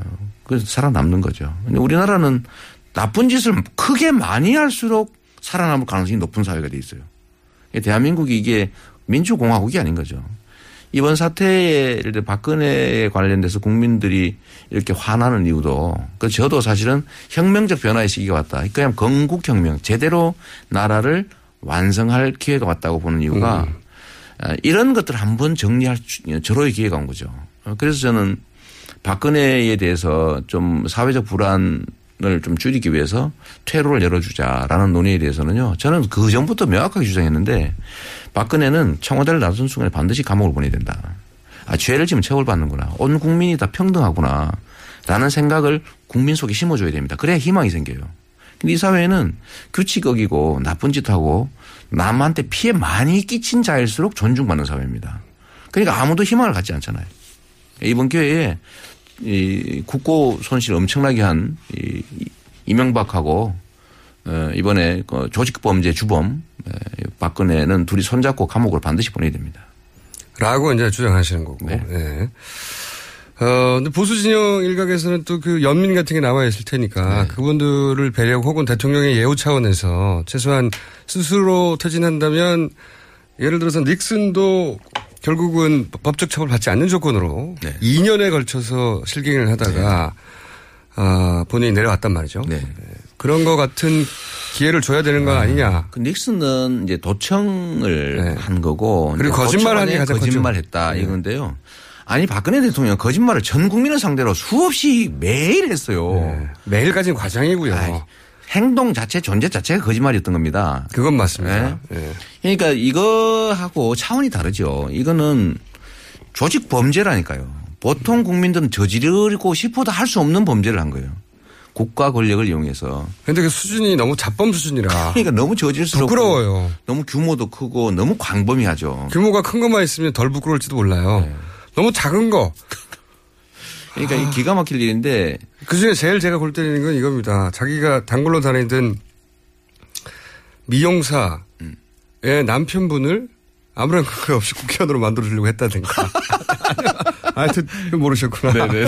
그래서 살아남는 거죠. 근데 우리나라는 나쁜 짓을 크게 많이 할수록 살아남을 가능성이 높은 사회가 돼 있어요. 대한민국이 이게 민주공화국이 아닌 거죠. 이번 사태에 예를 들어 박근혜에 관련돼서 국민들이 이렇게 화나는 이유도 그 저도 사실은 혁명적 변화의 시기가 왔다. 그냥 건국혁명 제대로 나라를 완성할 기회가 왔다고 보는 이유가 아, 이런 것들을 한번 정리할 주- 절호의 기회가 온 거죠. 어, 그래서 저는 박근혜에 대해서 좀 사회적 불안 을 좀 줄이기 위해서 퇴로를 열어주자라는 논의에 대해서는요. 저는 그 전부터 명확하게 주장했는데 박근혜는 청와대를 나선 순간에 반드시 감옥을 보내야 된다. 아, 죄를 지면 처벌받는구나. 온 국민이 다 평등하구나. 라는 생각을 국민 속에 심어줘야 됩니다. 그래야 희망이 생겨요. 근데 이 사회는 규칙 어기고 나쁜 짓 하고 남한테 피해 많이 끼친 자일수록 존중받는 사회입니다. 그러니까 아무도 희망을 갖지 않잖아요. 이번 기회에 이 국고 손실 엄청나게 한 이, 이명박하고 어, 이번에 그 조직범죄 주범 에, 박근혜는 둘이 손잡고 감옥으로 반드시 보내야 됩니다. 라고 이제 주장하시는 거고. 네. 어, 근데 보수 진영 일각에서는 또 그 연민 같은 게 남아 있을 테니까 그분들을 배려하고 혹은 대통령의 예우 차원에서 최소한 스스로 퇴진한다면 예를 들어서 닉슨도 결국은 법적 처벌 받지 않는 조건으로 2년에 걸쳐서 실갱을 하다가 아, 본인이 내려왔단 말이죠. 네. 그런 거 같은 기회를 줘야 되는 거 아니냐. 그 닉슨은 이제 도청을 한 거고 그리고 가장 거짓말했다 이건데요. 아니 박근혜 대통령 거짓말을 전 국민을 상대로 수없이 매일 했어요. 매일까지는 과장이고요. 행동 자체 존재 자체가 거짓말이었던 겁니다. 그건 맞습니다. 예. 그러니까 이거하고 차원이 다르죠. 이거는 조직 범죄라니까요. 보통 국민들은 저지르고 싶어도 할 수 없는 범죄를 한 거예요. 국가 권력을 이용해서. 근데 그 수준이 너무 자범 수준이라. 그러니까 너무 저질스럽고 부끄러워요. 너무 규모도 크고 너무 광범위하죠. 규모가 큰 것만 있으면 덜 부끄러울지도 몰라요. 네. 너무 작은 거. 그러니까 이 기가 막힐 일인데 그 중에 제일 제가 골 때리는 건 이겁니다. 자기가 단골로 다니던 미용사의 남편분을 아무런 그거 없이 국회의원으로 만들어주려고 했다든가. 하여튼 모르셨구나. 네네네.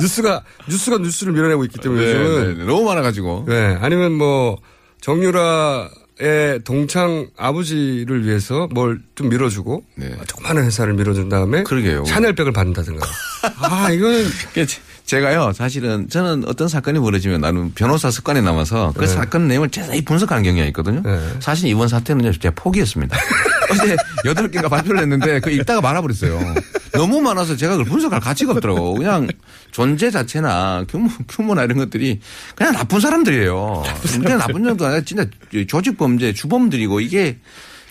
뉴스가 뉴스가 뉴스를 밀어내고 있기 때문에 네, 요즘은 네, 네. 너무 많아가지고. 네. 아니면 뭐 정유라 의 동창 아버지를 위해서 뭘 좀 밀어주고 조그마한 회사를 밀어준 다음에 네. 그러게요. 샤넬백을 받는다든가. 아 이거는 제가요 사실은 저는 어떤 사건이 벌어지면 나는 변호사 습관에 남아서 그 네. 사건 내용을 자세히 분석하는 경향이 있거든요. 사실 이번 사태는 제가 포기했습니다. 어제 여덟 개가 발표를 했는데 그 읽다가 말아버렸어요. 너무 많아서 제가 그걸 분석할 가치가 없더라고. 그냥 존재 자체나 규모, 규모나 이런 것들이 그냥 나쁜 사람들이에요. 그냥 나쁜 정도 아니라 진짜 조직 범죄 주범들이고 이게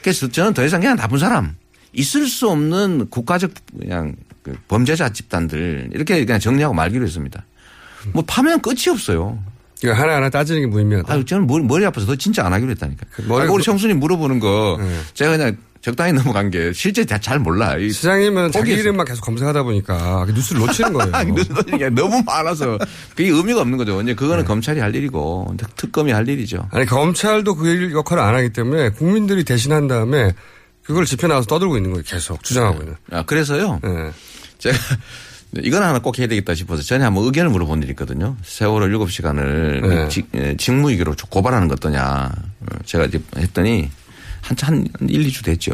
그래서 저는 더 이상 그냥 나쁜 사람 있을 수 없는 국가적 그냥 그 범죄자 집단들 이렇게 그냥 정리하고 말기로 했습니다. 뭐 파면 끝이 없어요. 이거 하나하나 따지는 게 무의미하다. 아유, 저는 머리, 머리 아파서 더 진짜 안 하기로 했다니까. 머리 아까 우리 그- 청순이 물어보는 거 제가 그냥 적당히 넘어간 게 실제 다잘 몰라. 이 시장님은 자기. 이름만 계속 검색하다 보니까 뉴스를 놓치는 거예요. 너무 많아서 그게 의미가 없는 거죠. 이제 그거는 검찰이 할 일이고 특- 특검이 할 일이죠. 아니 검찰도 그일 역할을 안 하기 때문에 국민들이 대신한 다음에 그걸 집회 나와서 떠들고 있는 거예요. 계속 주장하고 있는. 아, 그래서요. 네. 제가 이건 하나 꼭 해야 되겠다 싶어서 전에 한번 의견을 물어본 일이 있거든요. 세월호 7시간을 네. 직무유기로 고발하는 거 어떠냐. 어, 제가 이제 했더니 한, 한 1, 2주 됐죠.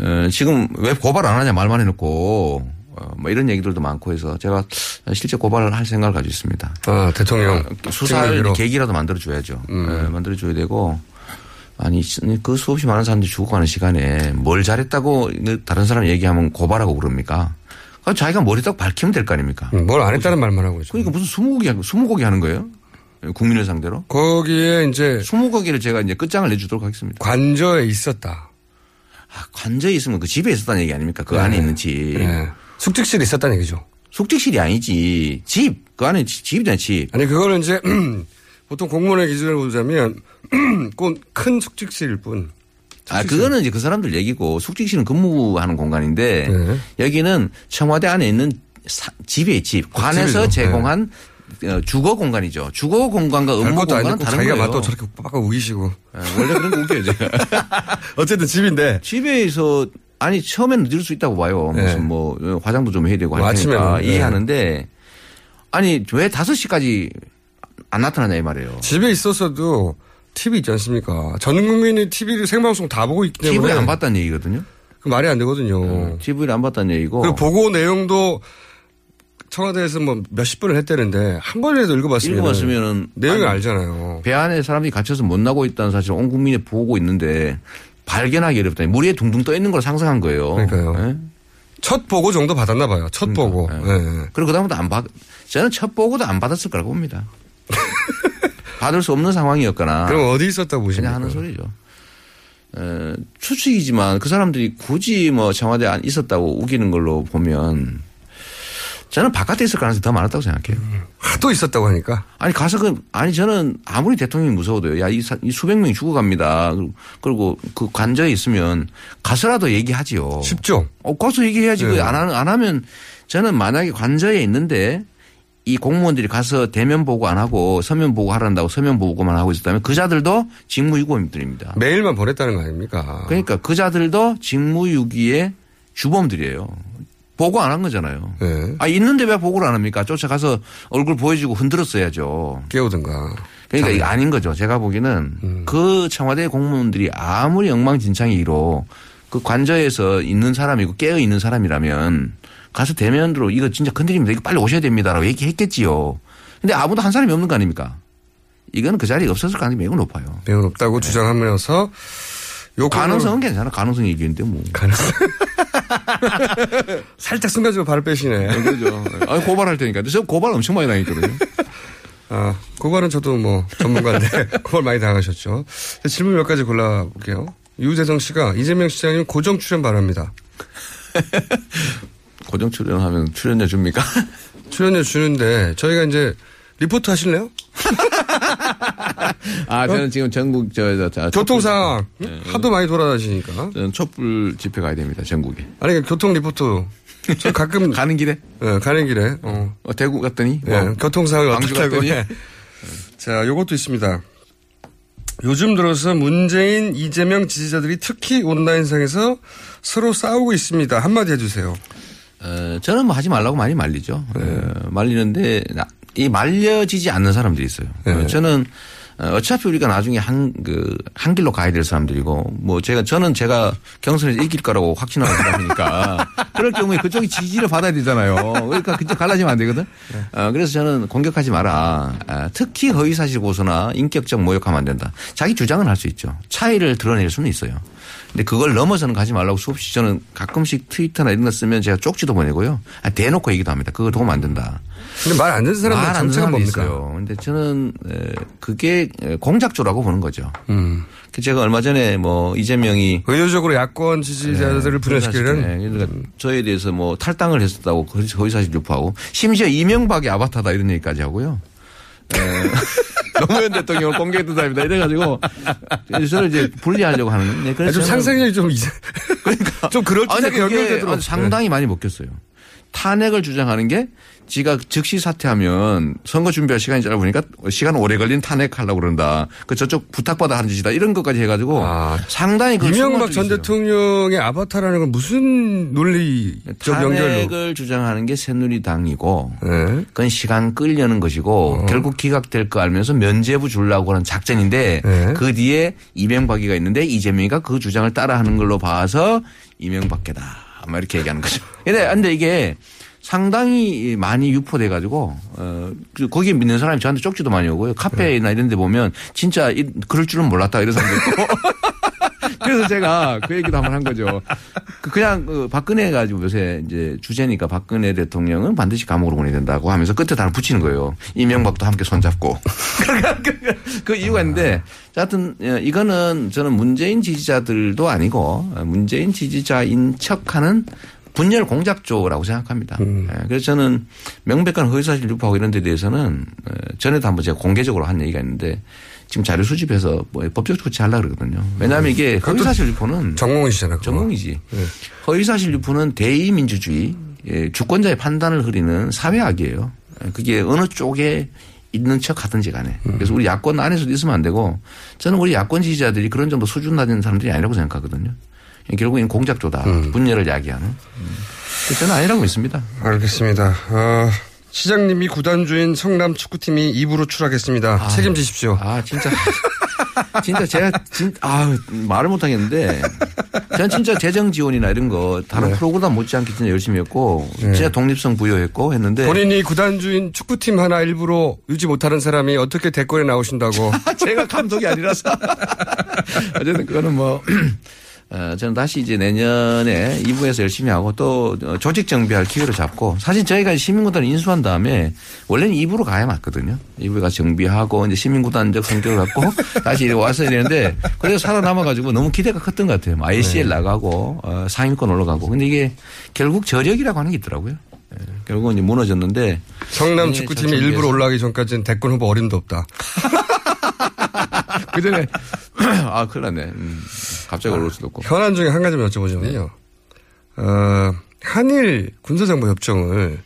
어, 지금 왜 고발 안 하냐 말만 해놓고 어, 뭐 이런 얘기들도 많고 해서 제가 실제 고발을 할 생각을 가지고 있습니다. 아, 대통령. 어, 직무유기로. 계기라도 만들어줘야죠. 음. 예, 만들어줘야 되고 아니 그 수없이 많은 사람들이 죽어가는 시간에 뭘 잘했다고 다른 사람 얘기하면 고발하고 그럽니까? 자기가 머리 딱 밝히면 될 거 아닙니까? 음, 뭘안 했다는 말만 하고 있죠. 그러니까 무슨 스무고기 스무고기 하는 거예요? 국민을 상대로? 거기에 이제 스무고기를 제가 이제 끝장을 내주도록 하겠습니다. 관저에 있었다. 아, 관저에 있으면 그 집에 있었다는 얘기 아닙니까? 그 안에 있는 집. 네. 숙직실에 있었다는 얘기죠. 숙직실이 아니지. 집. 그 안에 집- 집이잖아, 집. 아니 그거는 이제 보통 공무원의 기준을 보자면 꼭큰 숙직실일 뿐. 아, 그거는 이제 그 사람들 얘기고 숙직실은 근무하는 공간인데 여기는 청와대 안에 있는 사- 집이에요, 집. 관에서. 제공한 어, 주거 공간이죠. 주거 공간과 업무 공간은 다른 자기가 거예요. 맛도 저렇게 빡빡 우기시고. 예, 원래 그런 거 웃겨요, 제가. 어쨌든 집인데. 집에서 아니 처음에는 늦을 수 있다고 봐요. 무슨 네. 뭐 화장도 좀 해야 되고 뭐 할 테니까 네. 이해하는데 아니 왜 5시까지 안 나타나냐 이 말이에요. 집에 있었어도 TV 있지 않습니까? 전 국민이 TV를 생방송 다 보고 있기 때문에. TV를 안 봤다는 얘기거든요. 그 말이 안 되거든요. TV를 안 봤다는 얘기고. 그 보고 내용도 청와대에서 뭐 몇십 분을 했다는데 한 번이라도 읽어봤으면 읽어봤으면은 내용이 아니, 알잖아요. 배 안에 사람들이 갇혀서 못 나고 있다는 사실을 온 국민이 보고 있는데 발견하기 어렵다. 물 위에 둥둥 떠 있는 걸 상상한 거예요. 그러니까요. 예? 첫 보고 정도 받았나 봐요. 첫 보고. 예. 그리고 그다음부터 안 받, 저는 첫 보고도 안 받았을 거라고 봅니다. 받을 수 없는 상황이었거나. 그럼 어디 있었다고? 그냥 하는 소리죠. 에, 추측이지만 그 사람들이 굳이 뭐 청와대 안 있었다고 우기는 걸로 보면 저는 바깥에 있을 가능성이 더 많았다고 생각해요. 하도 있었다고 하니까. 아니 가서 그 아니 저는 아무리 대통령이 무서워도요. 야이 이 수백 명이 죽어갑니다. 그리고- 그 관저에 있으면 가서라도 얘기하지요. 쉽죠. 어 가서 얘기해야지. 네. 그안 하는 안 하면 저는 만약에 관저에 있는데 이 공무원들이 가서 대면 보고 안 하고 서면 보고 하란다고 서면 보고만 하고 있었다면 그자들도 직무유기범들입니다. 메일만 보냈다는 거 아닙니까? 그러니까 그자들도 직무유기의 주범들이에요. 보고 안 한 거잖아요. 네. 아 있는데 왜 보고를 안 합니까? 쫓아가서 얼굴 보여주고 흔들었어야죠. 깨우든가. 그러니까 이게 아닌 거죠. 제가 보기에는 음. 그 청와대 공무원들이 아무리 엉망진창이로 그 관저에서 있는 사람이고 깨어 있는 사람이라면 가서 대면으로 이거 진짜 건드립니다. 이거 빨리 오셔야 됩니다라고 얘기했겠지요. 근데 아무도 한 사람이 없는 거 아닙니까? 이거는 그 자리에 없었을 가능성이 매우 높아요. 매우 높다고 주장하면서 요 가능성은 괜찮아. 가능성이 얘기했는데 뭐. 가능성. 살짝 순간적으로 발을 빼시네. 그죠. 아 고발할 테니까. 저 고발 엄청 많이 당했거든요. 아, 고발은 저도 뭐 전문가인데 고발 많이 당하셨죠. 질문 몇 가지 골라볼게요. 유재성 씨가 이재명 시장님 고정 출연 바랍니다. 고정 출연하면 출연료 줍니까? 출연료 주는데 저희가 이제 리포트 하실래요? 아, 저는 지금 전국 저, 저, 저 교통 상황 네. 하도 많이 돌아다니시니까. 저는 촛불 집회 가야 됩니다. 전국에. 아니 그러니까 교통 리포트. 저 가끔 가는 길에? 네, 가는 길에. 어. 어, 대구 갔더니 네, 뭐 교통 상황이 어떻다고. 네. 자, 요것도 있습니다. 요즘 들어서 문재인, 이재명 지지자들이 특히 온라인상에서 서로 싸우고 있습니다. 한마디 해주세요. 어, 저는 뭐 하지 말라고 많이 말리죠. 네. 어, 말리는데 나- 이 말려지지 않는 사람들이 있어요. 어, 저는 어, 어차피 우리가 나중에 한, 그, 한 길로 가야 될 사람들이고, 뭐 제가, 저는 제가 경선에서 이길 거라고 확신하는 사람이니까, 그럴 경우에 그쪽이 지지를 받아야 되잖아요. 그러니까 그쪽 갈라지면 안 되거든. 어, 그래서 저는 공격하지 마라. 아, 특히 허위사실 고소나 인격적 모욕하면 안 된다. 자기 주장은 할 수 있죠. 차이를 드러낼 수는 있어요. 근데 그걸 넘어서는 가지 말라고 수없이 저는 가끔씩 트위터나 이런 거 쓰면 제가 쪽지도 보내고요. 아, 대놓고 얘기도 합니다. 그거 도움 안 된다. 근데 말 안 듣는 사람들 정체가 뭡니까? 있어요. 근데 저는 에, 그게 에, 공작조라고 보는 거죠. 음. 그 제가 얼마 전에 뭐 이재명이 의도적으로 야권 지지자들을 분열시키는 네, 그러니까 저에 대해서 뭐 탈당을 했었다고 거의 사실 유포하고 심지어 이명박이 아바타다 이런 얘기까지 하고요. 에, 노무현 대통령을 공개했던 사람이다 이래가지고 저를 이제 분리하려고 하는. 네, 아, 좀 상상력이 좀 이상. 그러니까 좀 그럴듯하게 연결되도록. 상당히 많이 먹혔어요. 탄핵을 주장하는 게 지가 즉시 사퇴하면 선거 준비할 시간이 짧으니까 시간 오래 걸린 탄핵하려고 그런다. 그 저쪽 부탁받아 하는 짓이다. 이런 것까지 해가지고 상당히 그 아, 이명박 전. 대통령의 아바타라는 건 무슨 논리적 연결로? 탄핵을 주장하는 게 새누리당이고 네. 그건 시간 끌려는 것이고 어. 결국 기각될 거 알면서 면죄부 주려고 하는 작전인데 네. 그 뒤에 이명박이가 있는데 이재명이가 그 주장을 따라하는 걸로 봐서 이명박계다. 막 이렇게 얘기하는 거죠. 근데, 근데 이게 상당히 많이 유포돼 가지고 어그 거기에 믿는 사람이 저한테 쪽지도 많이 오고요. 카페나 이런 데 보면 진짜 이- 그럴 줄은 몰랐다 이런 사람도 있고. 그래서 제가 그 얘기도 한번 한 거죠. 그 그냥 그 박근혜 가지고 요새 이제 주제니까 박근혜 대통령은 반드시 감옥으로 보내야 된다고 하면서 끝에 다 붙이는 거예요. 이명박도 함께 손잡고. 그 이유가 있는데 자, 하여튼 예, 이거는 저는 문재인 지지자들도 아니고 문재인 지지자인 척 하는 분열 공작조라고 생각합니다. 예, 그래서 저는 명백한 허위사실 유포하고 이런 데 대해서는 어, 전에도 한번 제가 공개적으로 한 얘기가 있는데 지금 자료 수집해서 뭐 법적 조치하려고 그러거든요. 왜냐하면 이게 허위사실 유포는 전공이시잖아요. 전공이지. 허위사실 유포는 대의민주주의 예, 주권자의 판단을 흐리는 사회악이에요. 예, 그게 어느 쪽에 있는 척 하든지 간에. 그래서 우리 야권 안에서도 있으면 안 되고 저는 우리 야권 지지자들이 그런 정도 수준 낮은 사람들이 아니라고 생각하거든요. 결국엔 공작조다. 분열을 야기하는. 음. 저는 아니라고 믿습니다. 알겠습니다. 어, 시장님이 구단주인 성남 축구팀이 2부로 추락했습니다. 책임지십시오. 아, 진짜. 진짜 제가 진, 아, 말을 못 하겠는데 저는 진짜 재정 지원이나 이런 거 다른 네. 프로그램 못지않게 진짜 열심히 했고 진짜 독립성 부여했고 했는데 본인이 구단주인 축구팀 하나 일부러 유지 못하는 사람이 어떻게 대권에 나오신다고. 제가 감독이 아니라서. 어쨌든 그거는 뭐, 어, 저는 다시 이제 내년에 2부에서 열심히 하고 또 어, 조직 정비할 기회를 잡고 사실 저희가 시민구단을 인수한 다음에 원래는 2부로 가야 맞거든요. 2부에 가서 정비하고 이제 시민구단적 성격을 갖고 다시 왔어야 되는데 그래서 살아남아가지고 너무 기대가 컸던 것 같아요. 뭐 ICL 네. 나가고 어, 상위권 올라가고 근데 이게 결국 저력이라고 하는 게 있더라고요. 예, 결국은 이제 무너졌는데 성남 네, 축구팀이 저 일부러. 올라가기 전까지는 대권 후보 어림도 없다. 그 전에 아 큰일 났네. 음, 갑자기 올라올 수도 없고. 현안 중에 한 가지만 여쭤보자면요. 어, 한일 군사정보 협정을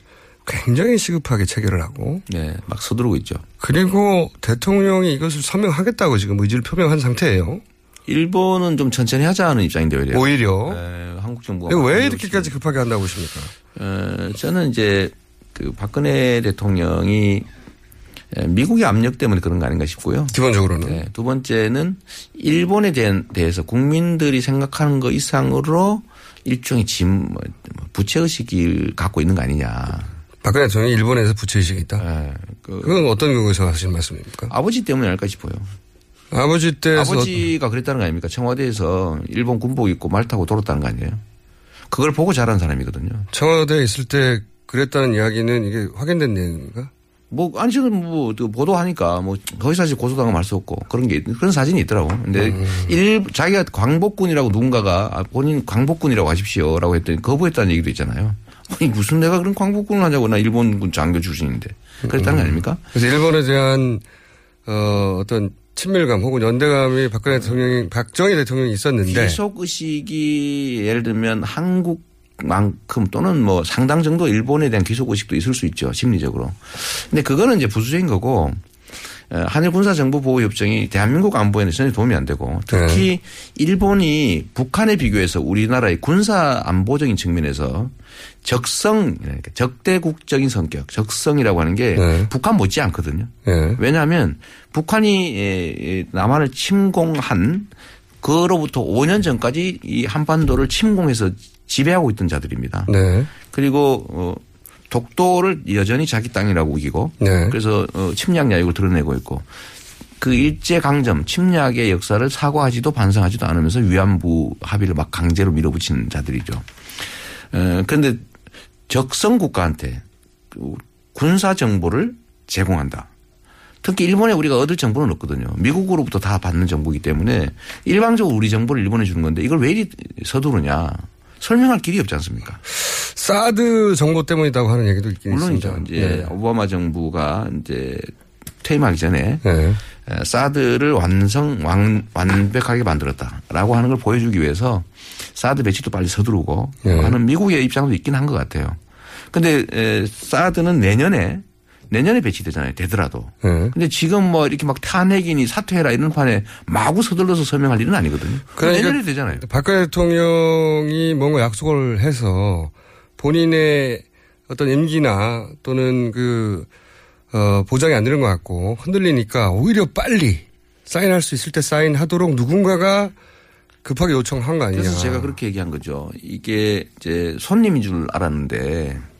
굉장히 시급하게 체결을 하고. 네, 막 서두르고 있죠. 그리고 대통령이 이것을 서명하겠다고 지금 의지를 표명한 상태예요. 일본은 좀 천천히 하자는 입장인데 오히려. 오히려? 네, 한국 정부가. 왜 이렇게까지 급하게 한다고 보십니까? 어, 저는 이제 그 박근혜 대통령이 에, 미국의 압력 때문에 그런 거 아닌가 싶고요. 기본적으로는. 네, 두 번째는 일본에 대해서 국민들이 생각하는 것 이상으로 일종의 짐, 뭐, 부채의식을 갖고 있는 거 아니냐. 박근혜 대통령이 일본에서 부채의식이 있다? 네, 그 그건 어떤 경우에서 하시는 말씀입니까? 아버지 때문에 할까 싶어요. 아버지 때에서 아버지가 그랬다는 거 아닙니까? 청와대에서 일본 군복 입고 말 타고 돌았다는 거 아니에요? 그걸 보고 자란 사람이거든요. 청와대에 있을 때 그랬다는 이야기는 이게 확인된 내용입니까? 뭐, 지금 뭐, 그 보도하니까 뭐, 거기 사실 고소당하면 할수 없고 그런 게, 그런 사진이 있더라고. 근데 음. 일, 자기가 광복군이라고 누군가가 아, 본인 광복군이라고 하십시오. 라고 했더니 거부했다는 얘기도 있잖아요. 아니, 무슨 내가 그런 광복군을 하자고 나 일본군 장교 출신인데. 그랬다는 거 아닙니까? 그래서 일본에 대한 어, 어떤 친밀감 혹은 연대감이 박근혜 대통령이 박정희 대통령이 있었는데 귀속 의식이 예를 들면 한국 만큼 또는 뭐 상당 정도 일본에 대한 귀속 의식도 있을 수 있죠 심리적으로. 근데 그거는 이제 부수적인 거고 어, 한일 군사 정보 보호 협정이 대한민국 안보에는 전혀 도움이 안 되고 특히 일본이 북한에 비교해서 우리나라의 군사 안보적인 측면에서 적성 그러니까 적대국적인 성격 적성이라고 하는 게 북한 못지 않거든요. 왜냐하면 북한이 남한을 침공한 그로부터 5년 전까지 이 한반도를 침공해서 지배하고 있던 자들입니다. 네. 그리고 어, 독도를 여전히 자기 땅이라고 우기고 네. 그래서 어, 침략 야욕을 드러내고 있고 그 일제 강점 침략의 역사를 사과하지도 반성하지도 않으면서 위안부 합의를 막 강제로 밀어붙이는 자들이죠. 어, 그런데 적성 국가한테 그 군사 정보를 제공한다. 특히 일본에 우리가 얻을 정보는 없거든요. 미국으로부터 다 받는 정보이기 때문에 일방적으로 우리 정보를 일본에 주는 건데 이걸 왜 이리 서두르냐. 설명할 길이 없지 않습니까? 사드 정보 때문이라고 하는 얘기도 있긴 물론이죠. 있습니다. 이제 네. 오바마 정부가 이제 퇴임하기 전에 네. 에, 사드를 완성 완, 완벽하게 만들었다라고 하는 걸 보여주기 위해서 사드 배치도 빨리 서두르고 네. 하는 미국의 입장도 있긴 한 것 같아요. 근데 에, 사드는 내년에 내년에 배치되잖아요. 되더라도. 네. 근데 지금 뭐 이렇게 막 탄핵이니 사퇴해라 이런 판에 마구 서둘러서 설명할 일은 아니거든요. 그러니까 내년에 되잖아요. 박근혜 대통령이 뭔가 약속을 해서 본인의 어떤 임기나 또는 그, 어, 보장이 안 되는 것 같고 흔들리니까 오히려 빨리 사인할 수 있을 때 사인하도록 누군가가 급하게 요청한 거 아니냐. 그래서 제가 그렇게 얘기한 거죠. 이게 이제 손님인 줄 알았는데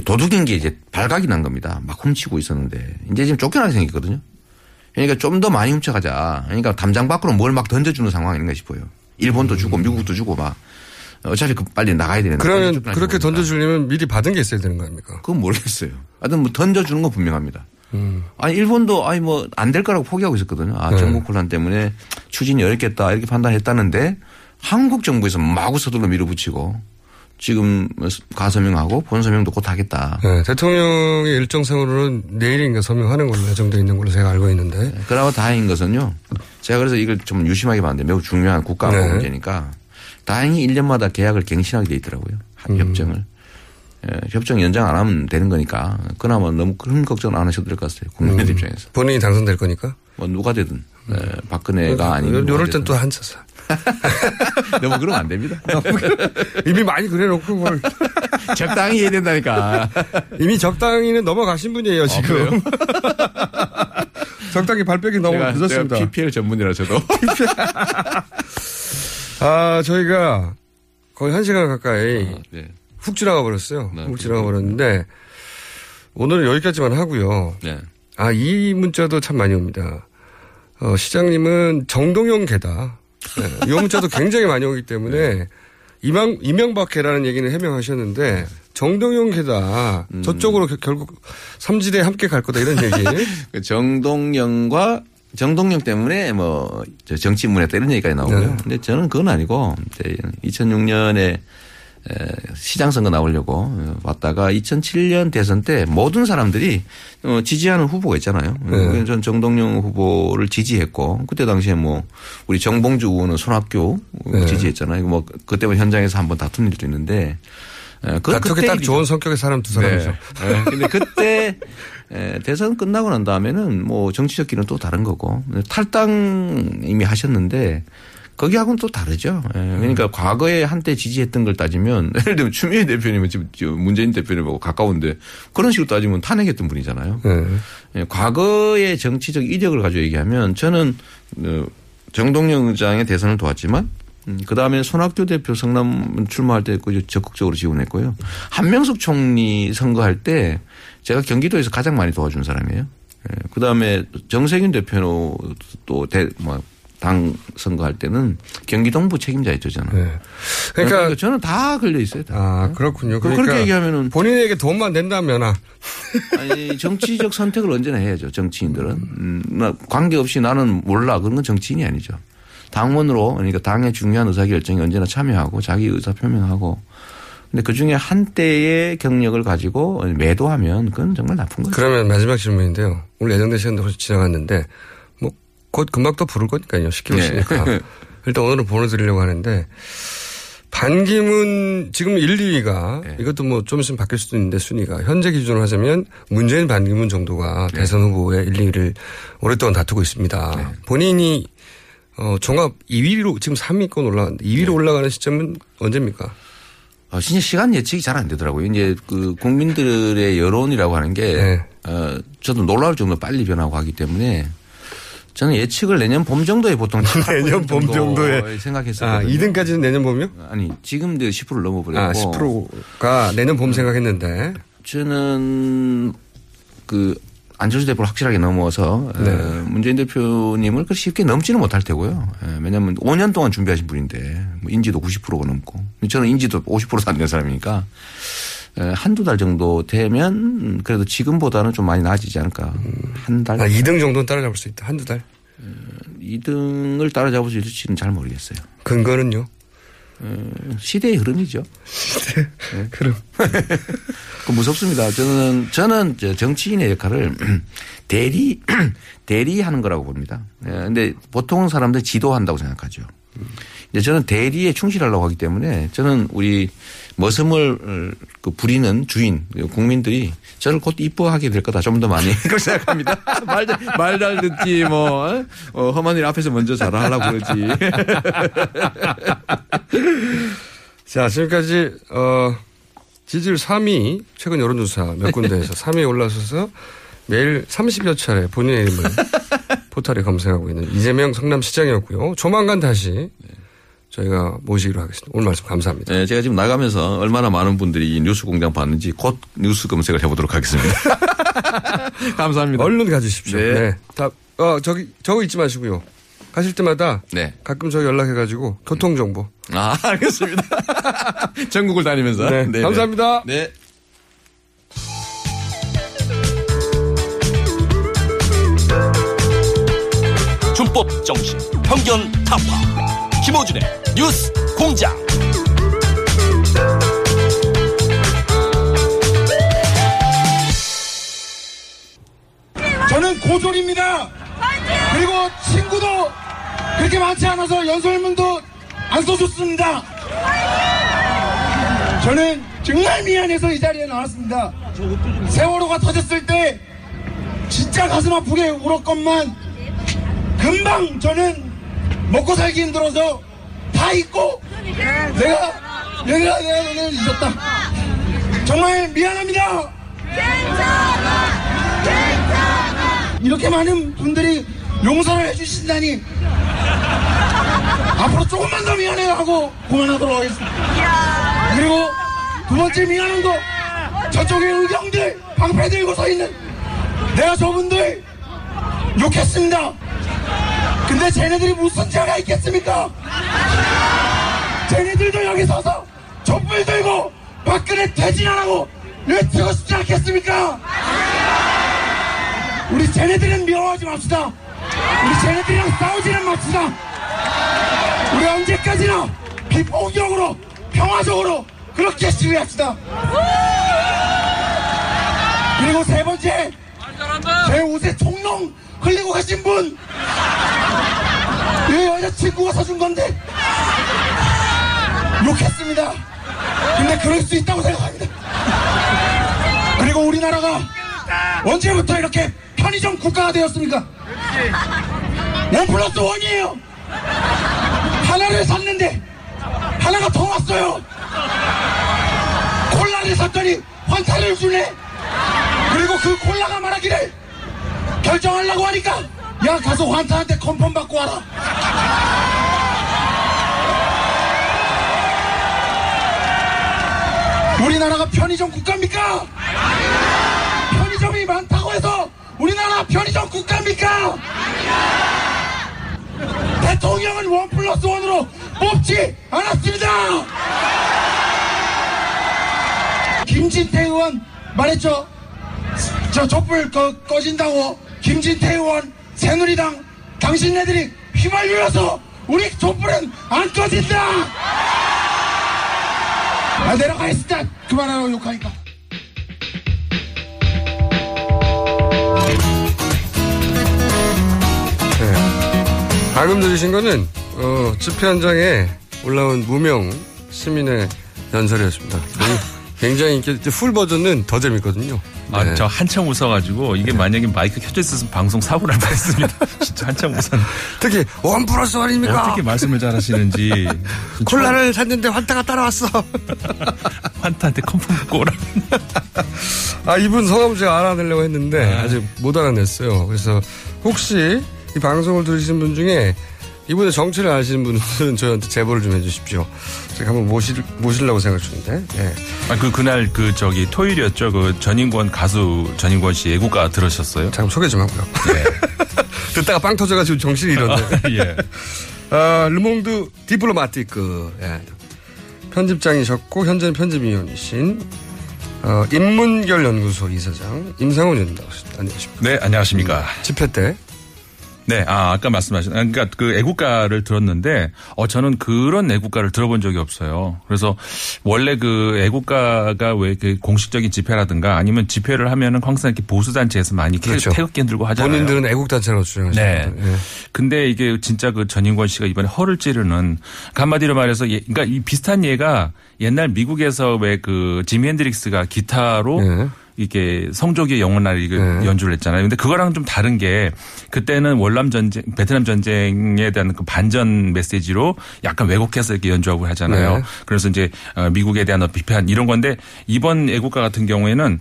도둑인 게 이제 발각이 난 겁니다. 막 훔치고 있었는데 이제 지금 쫓겨나게 생겼거든요. 그러니까 좀 더 많이 훔쳐가자. 그러니까 담장 밖으로 뭘 막 던져주는 상황이 아닌가 싶어요. 일본도 주고 미국도 주고 막 어차피 그 빨리 나가야 되는데. 그러면 그렇게 던져주려면 미리 받은 게 있어야 되는 거 아닙니까? 그건 모르겠어요. 하여튼 뭐 던져주는 건 분명합니다. 음. 아니 일본도 아니 뭐 안 될 거라고 포기하고 있었거든요. 아 네. 전국 혼란 때문에 추진이 어렵겠다 이렇게 판단했다는데 한국 정부에서 마구 서둘러 밀어붙이고 지금 가서명하고 본서명도 곧 하겠다. 네, 대통령의 일정상으로는 내일인가 서명하는 걸로 예정돼 있는 걸로 제가 알고 있는데. 그나마 다행인 것은요. 제가 그래서 이걸 좀 유심하게 봤는데 매우 중요한 국가 안보 네. 문제니까 다행히 1년마다 계약을 갱신하게 돼 있더라고요. 한 음. 협정을. 예, 협정 연장 안 하면 되는 거니까 그나마 너무 큰 걱정 안 하셔도 될 것 같아요. 국민들 음. 입장에서. 본인이 당선될 거니까. 뭐 누가 되든 예, 박근혜가 아니면 요, 럴 땐 또 한차사. 너무 그러면 안 됩니다. 이미 많이 그래놓고 뭘. 적당히 해야 된다니까. 이미 적당히는 넘어가신 분이에요, 지금. 적당히 발빼기 너무 제가- 늦었습니다. 제가 PPL 전문이라 저도. 아, 저희가 거의 한 시간 가까이 네. 훅 지나가 버렸어요. 훅 지나가 버렸는데 오늘은 여기까지만 하고요. 네. 아, 이 문자도 참 많이 옵니다. 어, 시장님은 정동영 개다. 네, 이 문자도 굉장히 많이 오기 때문에 이명, 이명박 개라는 얘기는 해명하셨는데 정동영 개다. 음. 저쪽으로 겨- 결국 삼지대 함께 갈 거다 이런 얘기. 그 정동영과 정동영 때문에 뭐저 정치 문했다 이런 얘기까지 나오고요. 네. 근데 저는 그건 아니고 2006년에 시장 선거 나오려고 왔다가 2007년 대선 때 모든 사람들이 어, 지지하는 후보가 있잖아요. 네. 그래서 전 정동영 후보를 지지했고 그때 당시에 뭐 우리 정봉주 의원은 손학규 네. 지지했잖아요. 뭐 그때 뭐 현장에서 한번 다툰 일도 있는데 어, 그 그때 딱. 좋은 성격의 사람 두 사람이죠. 네. 네. 근데 그때 에, 대선 끝나고 난 다음에는 뭐 정치적 길은 또 다른 거고 탈당 이미 하셨는데 거기하고는 또 다르죠. 예, 그러니까 과거에 한때 지지했던 걸 따지면 예를 들면 추미애 대표님은 지금 저 문재인 대표님하고 가까운데 그런 식으로 따지면 탄핵했던 분이잖아요. 네. 예, 과거의 정치적 이력을 가지고 얘기하면 저는 어, 정동영 의장의 대선을 도왔지만 그 다음에 손학규 대표 성남 출마할 때그 적극적으로 지원했고요. 한명숙 총리 선거할 때 제가 경기도에서 가장 많이 도와준 사람이에요. 그 다음에 정세균 대표도 또뭐 당 선거할 때는 경기동부 책임자였죠 저는. 그러니까, 그러니까 저는 다 걸려 있어요. 다. 아, 그렇군요. 그렇게 그러니까 얘기하면은 본인에게 돈만 낸다면 아. 아니 정치적 선택을 언제나 해야죠 정치인들은 음, 나 관계 없이 나는 몰라 그런 건 정치인이 아니죠 당원으로 그러니까 당의 중요한 의사결정에 언제나 참여하고 자기 의사 표명하고 근데 그 중에 한때의 경력을 가지고 매도하면 그건 정말 나쁜 거죠. 그러면 마지막 질문인데요. 오늘 예정된 시간도 벌써 지나갔는데 뭐 곧 금방 또 부를 거니까요. 네. 시키시니까 일단 오늘은 보내드리려고 하는데 반기문 지금 1, 2위가 이것도 뭐 좀 있으면 바뀔 수도 있는데 순위가 현재 기준으로 하자면 문재인 반기문 정도가 대선 후보의 1, 2위를 오랫동안 다투고 있습니다. 본인이 어, 종합 2위로 지금 3위권 올라갔는데 2위로 올라가는 시점은 언제입니까? 어, 진짜 시간 예측이 잘 안 되더라고요. 이제 그 국민들의 여론이라고 하는 게, 어, 저도 놀라울 정도로 빨리 변하고 하기 때문에 저는 예측을 내년 봄 정도에 보통 내년 봄 정도에 생각했었거든요. 아, 2등까지는 내년 봄이요? 아니, 지금 10%를 넘어버렸고. 아, 10%가 내년 봄 생각했는데. 저는 그 안철수 대표를 확실하게 넘어서 네. 어, 문재인 대표님을 그렇게 쉽게 넘지는 못할 테고요. 예, 왜냐하면 5년 동안 준비하신 분인데 뭐 인지도 90%가 넘고 저는 인지도 50%도 안 되는 사람이니까 에, 한두 달 정도 되면 그래도 지금보다는 좀 많이 나아지지 않을까. 한 달. 아, 2등 정도는 따라잡을 수 있다. 한두 달. 2등을 따라잡을 수 있을지는 잘 모르겠어요. 근거는요? 어, 시대의 흐름이죠. 네. 흐름. 그 무섭습니다. 저는 저는 저 정치인의 역할을 대리 대리하는 거라고 봅니다. 예, 근데 보통 사람들 지도한다고 생각하죠. 이제 저는 대리에 충실하려고 하기 때문에 저는 우리 머슴을 그 부리는 주인 국민들이 저를 곧 이뻐하게 될 거다. 좀 더 많이 그렇게 생각합니다. 말잘 듣지 뭐 어, 험한 일 앞에서 먼저 잘하려고 그러지. 자, 지금까지, 어, 지지율 3위, 최근 여론조사 몇 군데에서 3위에 올라서서 매일 30여 차례 본인의 이름을 포털에 검색하고 있는 이재명 성남시장이었고요. 조만간 다시 저희가 모시기로 하겠습니다. 오늘 말씀 감사합니다. 네, 제가 지금 나가면서 얼마나 많은 분들이 이 뉴스 공장 봤는지 곧 뉴스 검색을 해보도록 하겠습니다. 감사합니다. 얼른 가주십시오. 네. 네. 다, 어, 저기, 저거 잊지 마시고요. 가실 때마다 네. 가끔 저희 연락해가지고 교통정보. 아, 알겠습니다. 전국을 다니면서. 네, 네, 감사합니다. 네. 준법 정신, 편견 타파. 김호준의 뉴스 공장. 저는 고졸입니다. 그리고 친구도 그렇게 많지 않아서 연설문도 안 써줬습니다. 저는 정말 미안해서 이 자리에 나왔습니다. 세월호가 터졌을 때 진짜 가슴 아프게 울었건만 금방 저는 먹고 살기 힘들어서 다 잊고 내가 내가 내가 너를 잊었다. 정말 미안합니다. 이렇게 많은 분들이 용서를 해주신다니 앞으로 조금만 더 미안해요 하고 그만하도록 하겠습니다. 그리고 두 번째 미안한 거 저쪽에 의경들 방패 들고 서 있는 내가 저분들 욕했습니다. 근데 쟤네들이 무슨 죄가 있겠습니까? 쟤네들도 여기 서서 촛불 들고 박근혜 퇴진하라고 외치고 싶지 않겠습니까? 우리 쟤네들은 미워하지 맙시다. 우리 쟤네들이랑 싸우지는 맙시다. 우리 언제까지나 비폭력으로 평화적으로 그렇게 시위합시다. 그리고 세 번째 제 옷에 총롱 흘리고 가신 분. 이 여자친구가 사준 건데 욕했습니다. 근데 그럴 수 있다고 생각합니다. 그리고 우리나라가 언제부터 이렇게 편의점 국가가 되었습니까? 원 플러스 원이에요. 하나를 샀는데 하나가 더 왔어요. 콜라를 샀더니 환타를 주네. 그리고 그 콜라가 말하기를 결정하려고 하니까 야 가서 환타한테 컨펌 받고 와라. 우리나라가 편의점 국가입니까? 편의점이 많다고 해서 우리나라 편의점 국가입니까? 대통령은 원 플러스 원으로 뽑지 않았습니다. 김진태 의원 말했죠. 저 촛불 꺼, 꺼진다고 김진태 의원 새누리당 당신네들이 휘발유여서 우리 촛불은 안 꺼진다. 아, 내려가겠습니다. 그만하라고 욕하니까. 네. 방금 들으신 거는 어, 집회 현장에 올라온 무명 시민의 연설이었습니다. 굉장히 이렇게 풀 버전은 더 재밌거든요. 아, 네. 저 한참 웃어가지고 이게 만약에 마이크 켜져 있었으면 방송 사고 날 뻔했습니다. 진짜 한참 웃었. 특히 one plus one입니까? 어떻게 말씀을 잘하시는지. 콜라를 샀는데 환타가 따라왔어. 환타한테 붙고 오라. 아, 이분 성함 제가 알아내려고 했는데 아직 못 알아냈어요. 그래서 혹시 이 방송을 들으신 분 중에 이분의 정체를 아시는 분은 저희한테 제보를 좀 해주십시오. 제가 한번 모실, 모시려고 생각 중인데. 예. 아, 그, 그날 그, 저기, 토요일이었죠. 그, 전인권 가수 전인권 씨 애국가 들으셨어요? 잠깐 소개 좀 하고요. 듣다가 빵 터져가지고 정신이 이런데. 예. 아, 르몽드 디플로마티크. 예. 편집장이셨고, 현재는 편집위원이신, 어, 인문결 연구소 이사장, 임상훈 위원 안녕하십니까. 네, 안녕하십니까. 집회 때. 네, 아, 아까 말씀하신, 아, 그러니까 그 애국가를 들었는데, 어, 저는 그런 애국가를 들어본 적이 없어요. 그래서 원래 그 애국가가 왜그 공식적인 집회라든가 아니면 집회를 하면은 항상 이렇게 보수단체에서 많이 그렇죠. 태극기 들고 하잖아요. 본인들은 애국단체라고 주장하시는 네. 예. 근데 이게 진짜 그 전인권 씨가 이번에 허를 찌르는 그 한마디로 말해서 예, 그러니까 이 비슷한 예가 옛날 미국에서 왜 그 지미 핸드릭스가 기타로 네. 이게 성조기의 영원날 이거 연주를 했잖아요. 근데 그거랑 좀 다른 게 그때는 월남 전쟁, 베트남 전쟁에 대한 그 반전 메시지로 약간 왜곡해서 이렇게 연주하고 하잖아요. 네. 그래서 이제 어, 미국에 대한 비판 이런 건데 이번 애국가 같은 경우에는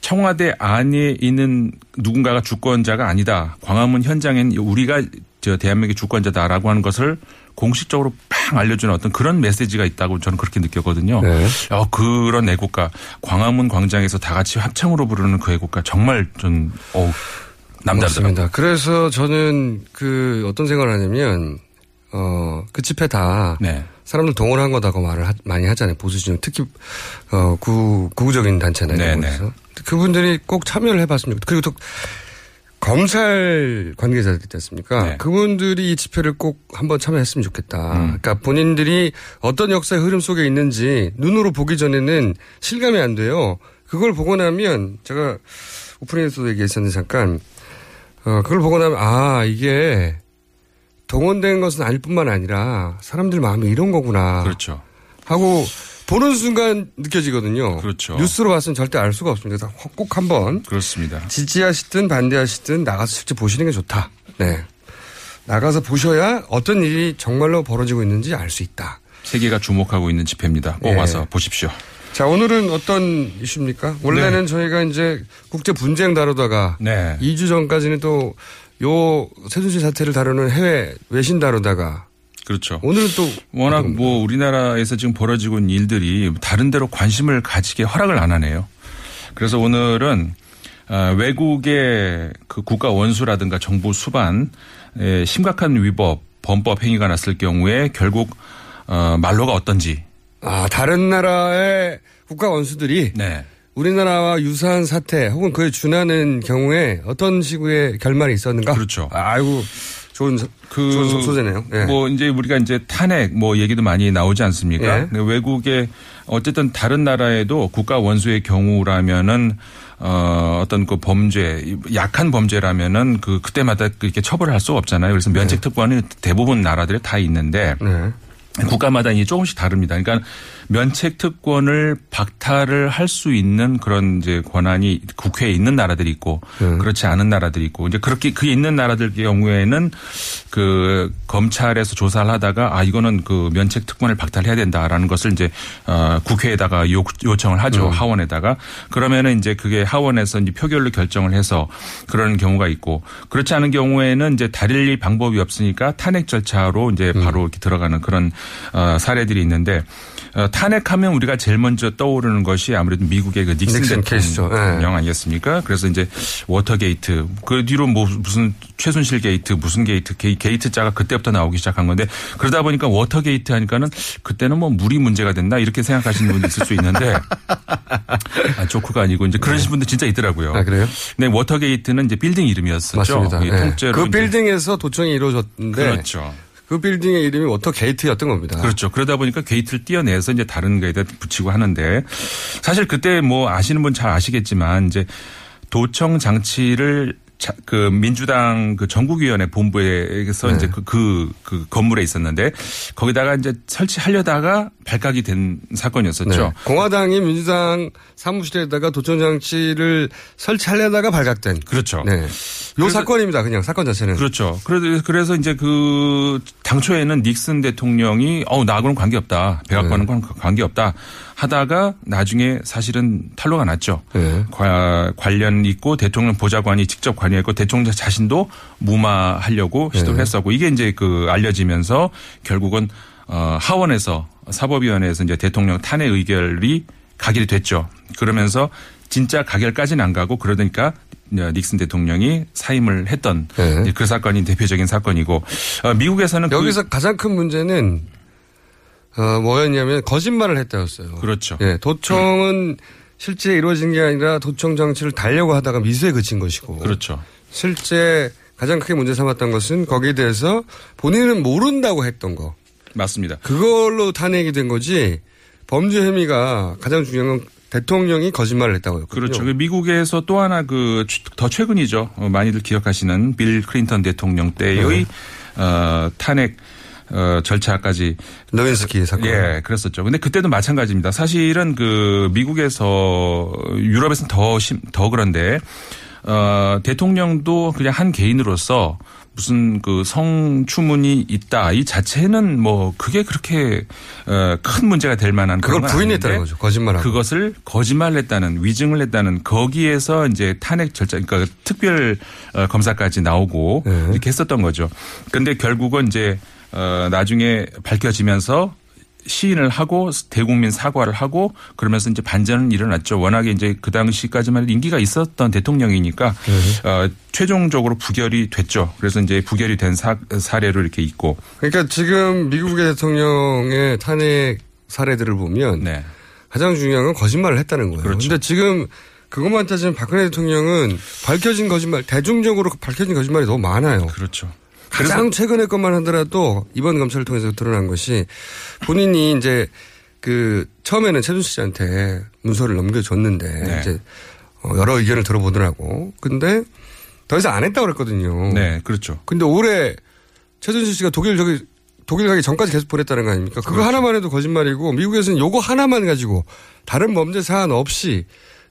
청와대 안에 있는 누군가가 주권자가 아니다. 광화문 현장엔 우리가 저 대한민국의 주권자다라고 하는 것을 공식적으로 팡 알려주는 어떤 그런 메시지가 있다고 저는 그렇게 느꼈거든요. 네. 어, 그런 애국가 광화문 광장에서 다 같이 합창으로 부르는 그 애국가 정말 좀 어, 남다르더라고요. 맞습니다. 그래서 저는 그 어떤 생각을 하냐면 어, 그 집회 다 네. 사람들 동원한 거다고 말을 하- 많이 하잖아요. 보수 진영 특히 어, 구, 구구적인 단체나 이런 네, 곳에서 그분들이 꼭 참여를 해봤으면 좋겠다. 그리고 또 검찰 관계자들 있지 않습니까? 네. 그분들이 이 집회를 꼭 한번 참여했으면 좋겠다. 음. 그러니까 본인들이 어떤 역사의 흐름 속에 있는지 눈으로 보기 전에는 실감이 안 돼요. 그걸 보고 나면 제가 오프닝에서도 얘기했었는데 잠깐 어, 그걸 보고 나면 아 이게 동원된 것은 아닐 뿐만 아니라 사람들 마음이 이런 거구나. 그렇죠. 하고 보는 순간 느껴지거든요. 그렇죠. 뉴스로 봤으면 절대 알 수가 없습니다. 꼭 한번 그렇습니다. 지지하시든 반대하시든 나가서 직접 보시는 게 좋다. 네. 나가서 보셔야 어떤 일이 정말로 벌어지고 있는지 알 수 있다. 세계가 주목하고 있는 집회입니다. 꼭 네. 와서 보십시오. 자, 오늘은 어떤 이슈입니까? 원래는 저희가 이제 국제 분쟁 다루다가 네. 2주 전까지는 또 요 세준씨 사태를 다루는 해외 외신 다루다가 그렇죠. 오늘은 또 워낙 뭐 우리나라에서 지금 벌어지고 있는 일들이 다른 데로 관심을 가지게 허락을 안 하네요. 그래서 오늘은 어, 외국의 그 국가 원수라든가 정부 수반 에 심각한 위법 범법 행위가 났을 경우에 결국 어, 말로가 어떤지 아, 다른 나라의 국가 원수들이 네. 우리나라와 유사한 사태 혹은 그에 준하는 경우에 어떤 식의 결말이 있었는가? 그렇죠. 아이고 좋은 소- 그 좋은 소- 소재네요. 예. 뭐 이제 우리가 이제 탄핵 뭐 얘기도 많이 나오지 않습니까? 예. 외국의 어쨌든 다른 나라에도 국가 원수의 경우라면은 어 어떤 그 범죄 약한 범죄라면은 그 그때마다 그렇게 처벌을 할 수가 없잖아요. 그래서 면책 특권이 대부분 나라들에 다 있는데 네. 국가마다 이제 조금씩 다릅니다. 그러니까 면책 특권을 박탈을 할 수 있는 그런 이제 권한이 국회에 있는 나라들이 있고 그렇지 않은 나라들이 있고 이제 그렇게 그 있는 나라들 경우에는 그 검찰에서 조사를 하다가 아 이거는 그 면책 특권을 박탈해야 된다라는 것을 이제 어 국회에다가 요, 요청을 하죠 음. 하원에다가 그러면은 이제 그게 하원에서 이제 표결로 결정을 해서 그러는 경우가 있고 그렇지 않은 경우에는 이제 다릴 방법이 없으니까 탄핵 절차로 이제 음. 바로 이렇게 들어가는 그런 어 사례들이 있는데 어, 탄핵하면 우리가 제일 먼저 떠오르는 것이 아무래도 미국의 그 닉슨, 닉슨. 대통령 아니겠습니까? 그래서 이제 워터게이트 그 뒤로 뭐 무슨 최순실 게이트 무슨 게이트 게이, 게이트자가 그때부터 나오기 시작한 건데 그러다 보니까 워터게이트 하니까는 그때는 뭐 물이 문제가 됐나 이렇게 생각하시는 분도 있을 수 있는데 아, 조크가 아니고 이제 그러신 분들 진짜 있더라고요. 아, 그래요? 네, 워터게이트는 이제 빌딩 이름이었었죠. 맞습니다. 이 예. 통째로 그 빌딩에서 도청이 이루어졌는데 그렇죠. 그 빌딩의 이름이 워터 게이트였던 겁니다. 그렇죠. 그러다 보니까 게이트를 떼어내서 이제 다른 거에다 붙이고 하는데 사실 그때 뭐 아시는 분 잘 아시겠지만 이제 도청 장치를 자, 그 민주당 그 전국위원회 본부에서 네. 이제 그, 그, 그 건물에 있었는데 거기다가 이제 설치하려다가 발각이 된 사건이었었죠. 네. 공화당이 민주당 사무실에다가 도청장치를 설치하려다가 발각된. 그렇죠. 네. 요 사건입니다. 그냥 사건 자체는. 그렇죠. 그래서, 그래서 이제 그 당초에는 닉슨 대통령이 어우 나하고는 관계 없다. 백악관은 네. 관계 없다. 하다가 나중에 사실은 탄로가 났죠. 네. 과- 관련 있고 대통령 보좌관이 직접 관여했고 대통령 자신도 무마하려고 시도를 네. 했었고 이게 이제 그 알려지면서 결국은 어 하원에서 사법위원회에서 이제 대통령 탄핵 의결이 가결이 됐죠. 그러면서 진짜 가결까지는 안 가고 그러니까 닉슨 대통령이 사임을 했던 네. 그 사건이 대표적인 사건이고 어, 미국에서는 그- 여기서 가장 큰 문제는 어, 뭐였냐면 거짓말을 했다였어요. 그렇죠. 예, 도청은 실제 이루어진 게 아니라 도청 장치를 달려고 하다가 미수에 그친 것이고. 그렇죠. 실제 가장 크게 문제 삼았던 것은 거기에 대해서 본인은 모른다고 했던 거. 맞습니다. 그걸로 탄핵이 된 거지 범죄 혐의가 가장 중요한 건 대통령이 거짓말을 했다고 했거든요. 그렇죠. 그 미국에서 또 하나 그 더 최근이죠. 어, 많이들 기억하시는 빌 클린턴 대통령 때의 네. 어, 탄핵 어, 절차까지 너윈스키 사건. 예, 그랬었죠. 근데 그때도 마찬가지입니다. 사실은 그 미국에서 유럽에서는 더 심, 더 그런데 어, 대통령도 그냥 한 개인으로서 무슨 그 성추문이 있다 이 자체는 뭐 그게 그렇게 어, 큰 문제가 될 만한 그걸 부인했다는 거죠. 거짓말하고. 그것을 거짓말을 했다는 위증을 했다는 거기에서 이제 탄핵 절차 그러니까 특별 어, 검사까지 나오고 네. 이렇게 했었던 거죠. 근데 결국은 이제 어 나중에 밝혀지면서 시인을 하고 대국민 사과를 하고 그러면서 이제 반전은 일어났죠. 워낙에 이제 그 당시까지만 인기가 있었던 대통령이니까 네. 어 최종적으로 부결이 됐죠. 그래서 이제 부결이 된 사, 사례로 이렇게 있고 그러니까 지금 미국의 대통령의 탄핵 사례들을 보면 가장 중요한 건 거짓말을 했다는 거예요. 그렇죠. 그런데 지금 그것만 따지면 박근혜 대통령은 밝혀진 거짓말, 대중적으로 밝혀진 거짓말이 너무 많아요. 그렇죠. 가장 최근의 것만 하더라도 이번 검찰을 통해서 드러난 것이 본인이 이제 그 처음에는 최준수 씨한테 문서를 넘겨줬는데 네. 이제 어, 여러 의견을 들어보더라고. 근데 더 이상 안 했다고 그랬거든요. 네, 그렇죠. 근데 올해 최준수 씨가 독일 저기 독일 가기 전까지 계속 보냈다는 거 아닙니까? 그거 그렇죠. 하나만 해도 거짓말이고 미국에서는 요거 하나만 가지고 다른 범죄 사안 없이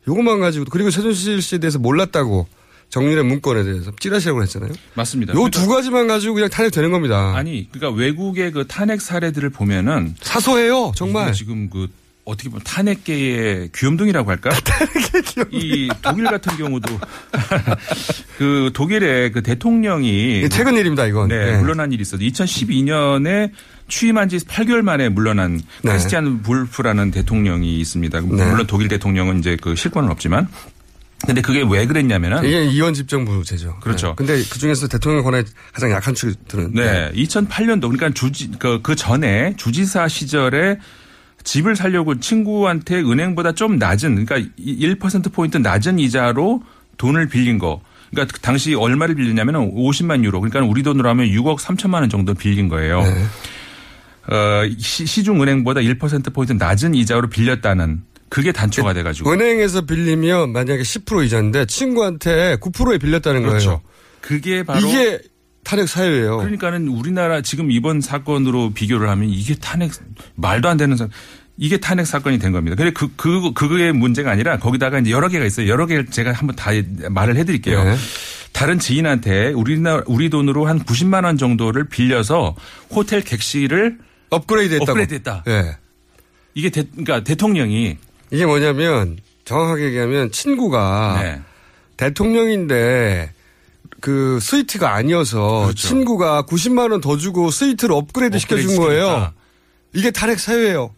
요거만 가지고 그리고 최준수 씨에 대해서 몰랐다고 정윤의 문건에 대해서 찌라시라고 했잖아요. 맞습니다. 요두 가지만 가지고 그냥 탄핵되는 겁니다. 아니, 그러니까 외국의 그 탄핵 사례들을 보면은 사소해요, 정말. 지금 그 어떻게 보면 탄핵계의 귀염둥이라고 할까? 이 독일 같은 경우도 그 독일의 그 대통령이 최근 일입니다, 이건. 네, 네. 물러난 일이 있어도 2012년에 취임한 지 8개월 만에 물러난 네. 크리스티안 불프라는 대통령이 있습니다. 네. 물론 독일 대통령은 이제 그 실권은 없지만 근데 그게 왜 그랬냐면은 이게 이원 집정부제죠. 그렇죠. 네. 근데 그 중에서 대통령 권한이 가장 약한 축들은 네. 2008년도 그러니까 주지 그, 그 전에 주지사 시절에 집을 살려고 친구한테 은행보다 좀 낮은 그러니까 1% 포인트 낮은 이자로 돈을 빌린 거. 그러니까 그 당시 얼마를 빌렸냐면 50만 유로. 그러니까 우리 돈으로 하면 6억 3천만 원 정도 빌린 거예요. 네. 어, 시, 시중 은행보다 1% 포인트 낮은 이자로 빌렸다는 그게 단초가 돼 가지고 은행에서 빌리면 만약에 10% 이자인데 친구한테 9%에 빌렸다는 그렇죠. 거예요. 그게 바로 이게 탄핵 사유예요. 그러니까는 우리나라 지금 이번 사건으로 비교를 하면 이게 탄핵 말도 안 되는 사 이게 탄핵 사건이 된 겁니다. 근데 그, 그, 그게 문제가 아니라 거기다가 이제 여러 개가 있어요. 여러 개를 제가 한번 다 말을 해 드릴게요. 네. 다른 지인한테 우리나라, 우리 돈으로 한 90만 원 정도를 빌려서 호텔 객실을 업그레이드 했다고. 업그레이드 했다. 예. 이게 대, 그러니까 대통령이 이게 뭐냐면 정확하게 얘기하면 친구가 네. 대통령인데 그 스위트가 아니어서 그렇죠. 친구가 90만 원 더 주고 스위트를 업그레이드 시켜준 업그레이드 거예요. 시키니까. 이게 탄핵 사유예요.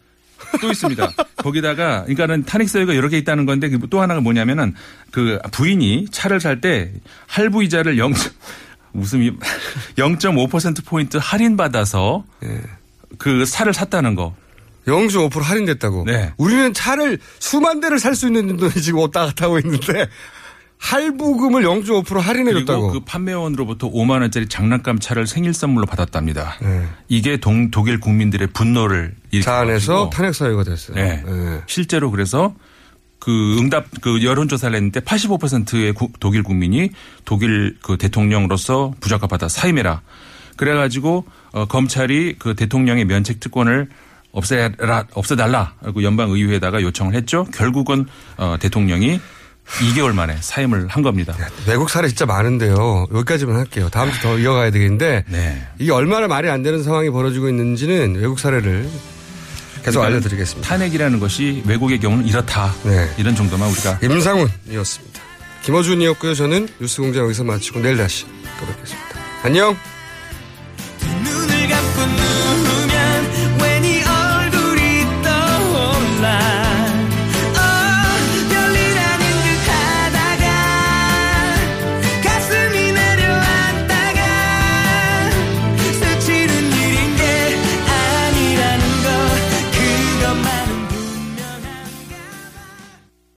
또 있습니다. 거기다가 그러니까는 탄핵 사유가 여러 개 있다는 건데 그또 하나가 뭐냐면은 그 부인이 차를 살 때 할부 이자를 0 웃음이 0.5% 포인트 할인 받아서 그 차를 샀다는 거. 0.5% 할인됐다고. 네. 우리는 차를 수만 대를 살 수 있는 돈이 지금 왔다 갔다 하고 있는데 할부금을 0.5% 할인해줬다고. 그리고 그 판매원으로부터 5만 원짜리 장난감 차를 생일 선물로 받았답니다. 네. 이게 동, 독일 국민들의 분노를 자 안에서 탄핵 사유가 됐어요. 네. 실제로 그래서 그 응답 그 여론조사를 했는데 85%의 독일 국민이 독일 그 대통령으로서 부적합하다 사임해라. 그래가지고 어, 검찰이 그 대통령의 면책 특권을 없애라 없애달라 고 연방 의회에다가 요청을 했죠. 결국은 어, 대통령이 2개월 만에 사임을 한 겁니다. 외국 사례 진짜 많은데요. 여기까지만 할게요. 다음 주 더 이어가야 되겠는데 네. 이게 얼마나 말이 안 되는 상황이 벌어지고 있는지는 외국 사례를 계속 그러니까 알려드리겠습니다. 탄핵이라는 것이 외국의 경우는 이렇다. 네. 이런 정도만 우리가 임상훈이었습니다. 김어준이었고요. 저는 뉴스공장 여기서 마치고 내일 다시 또 뵙겠습니다. 안녕.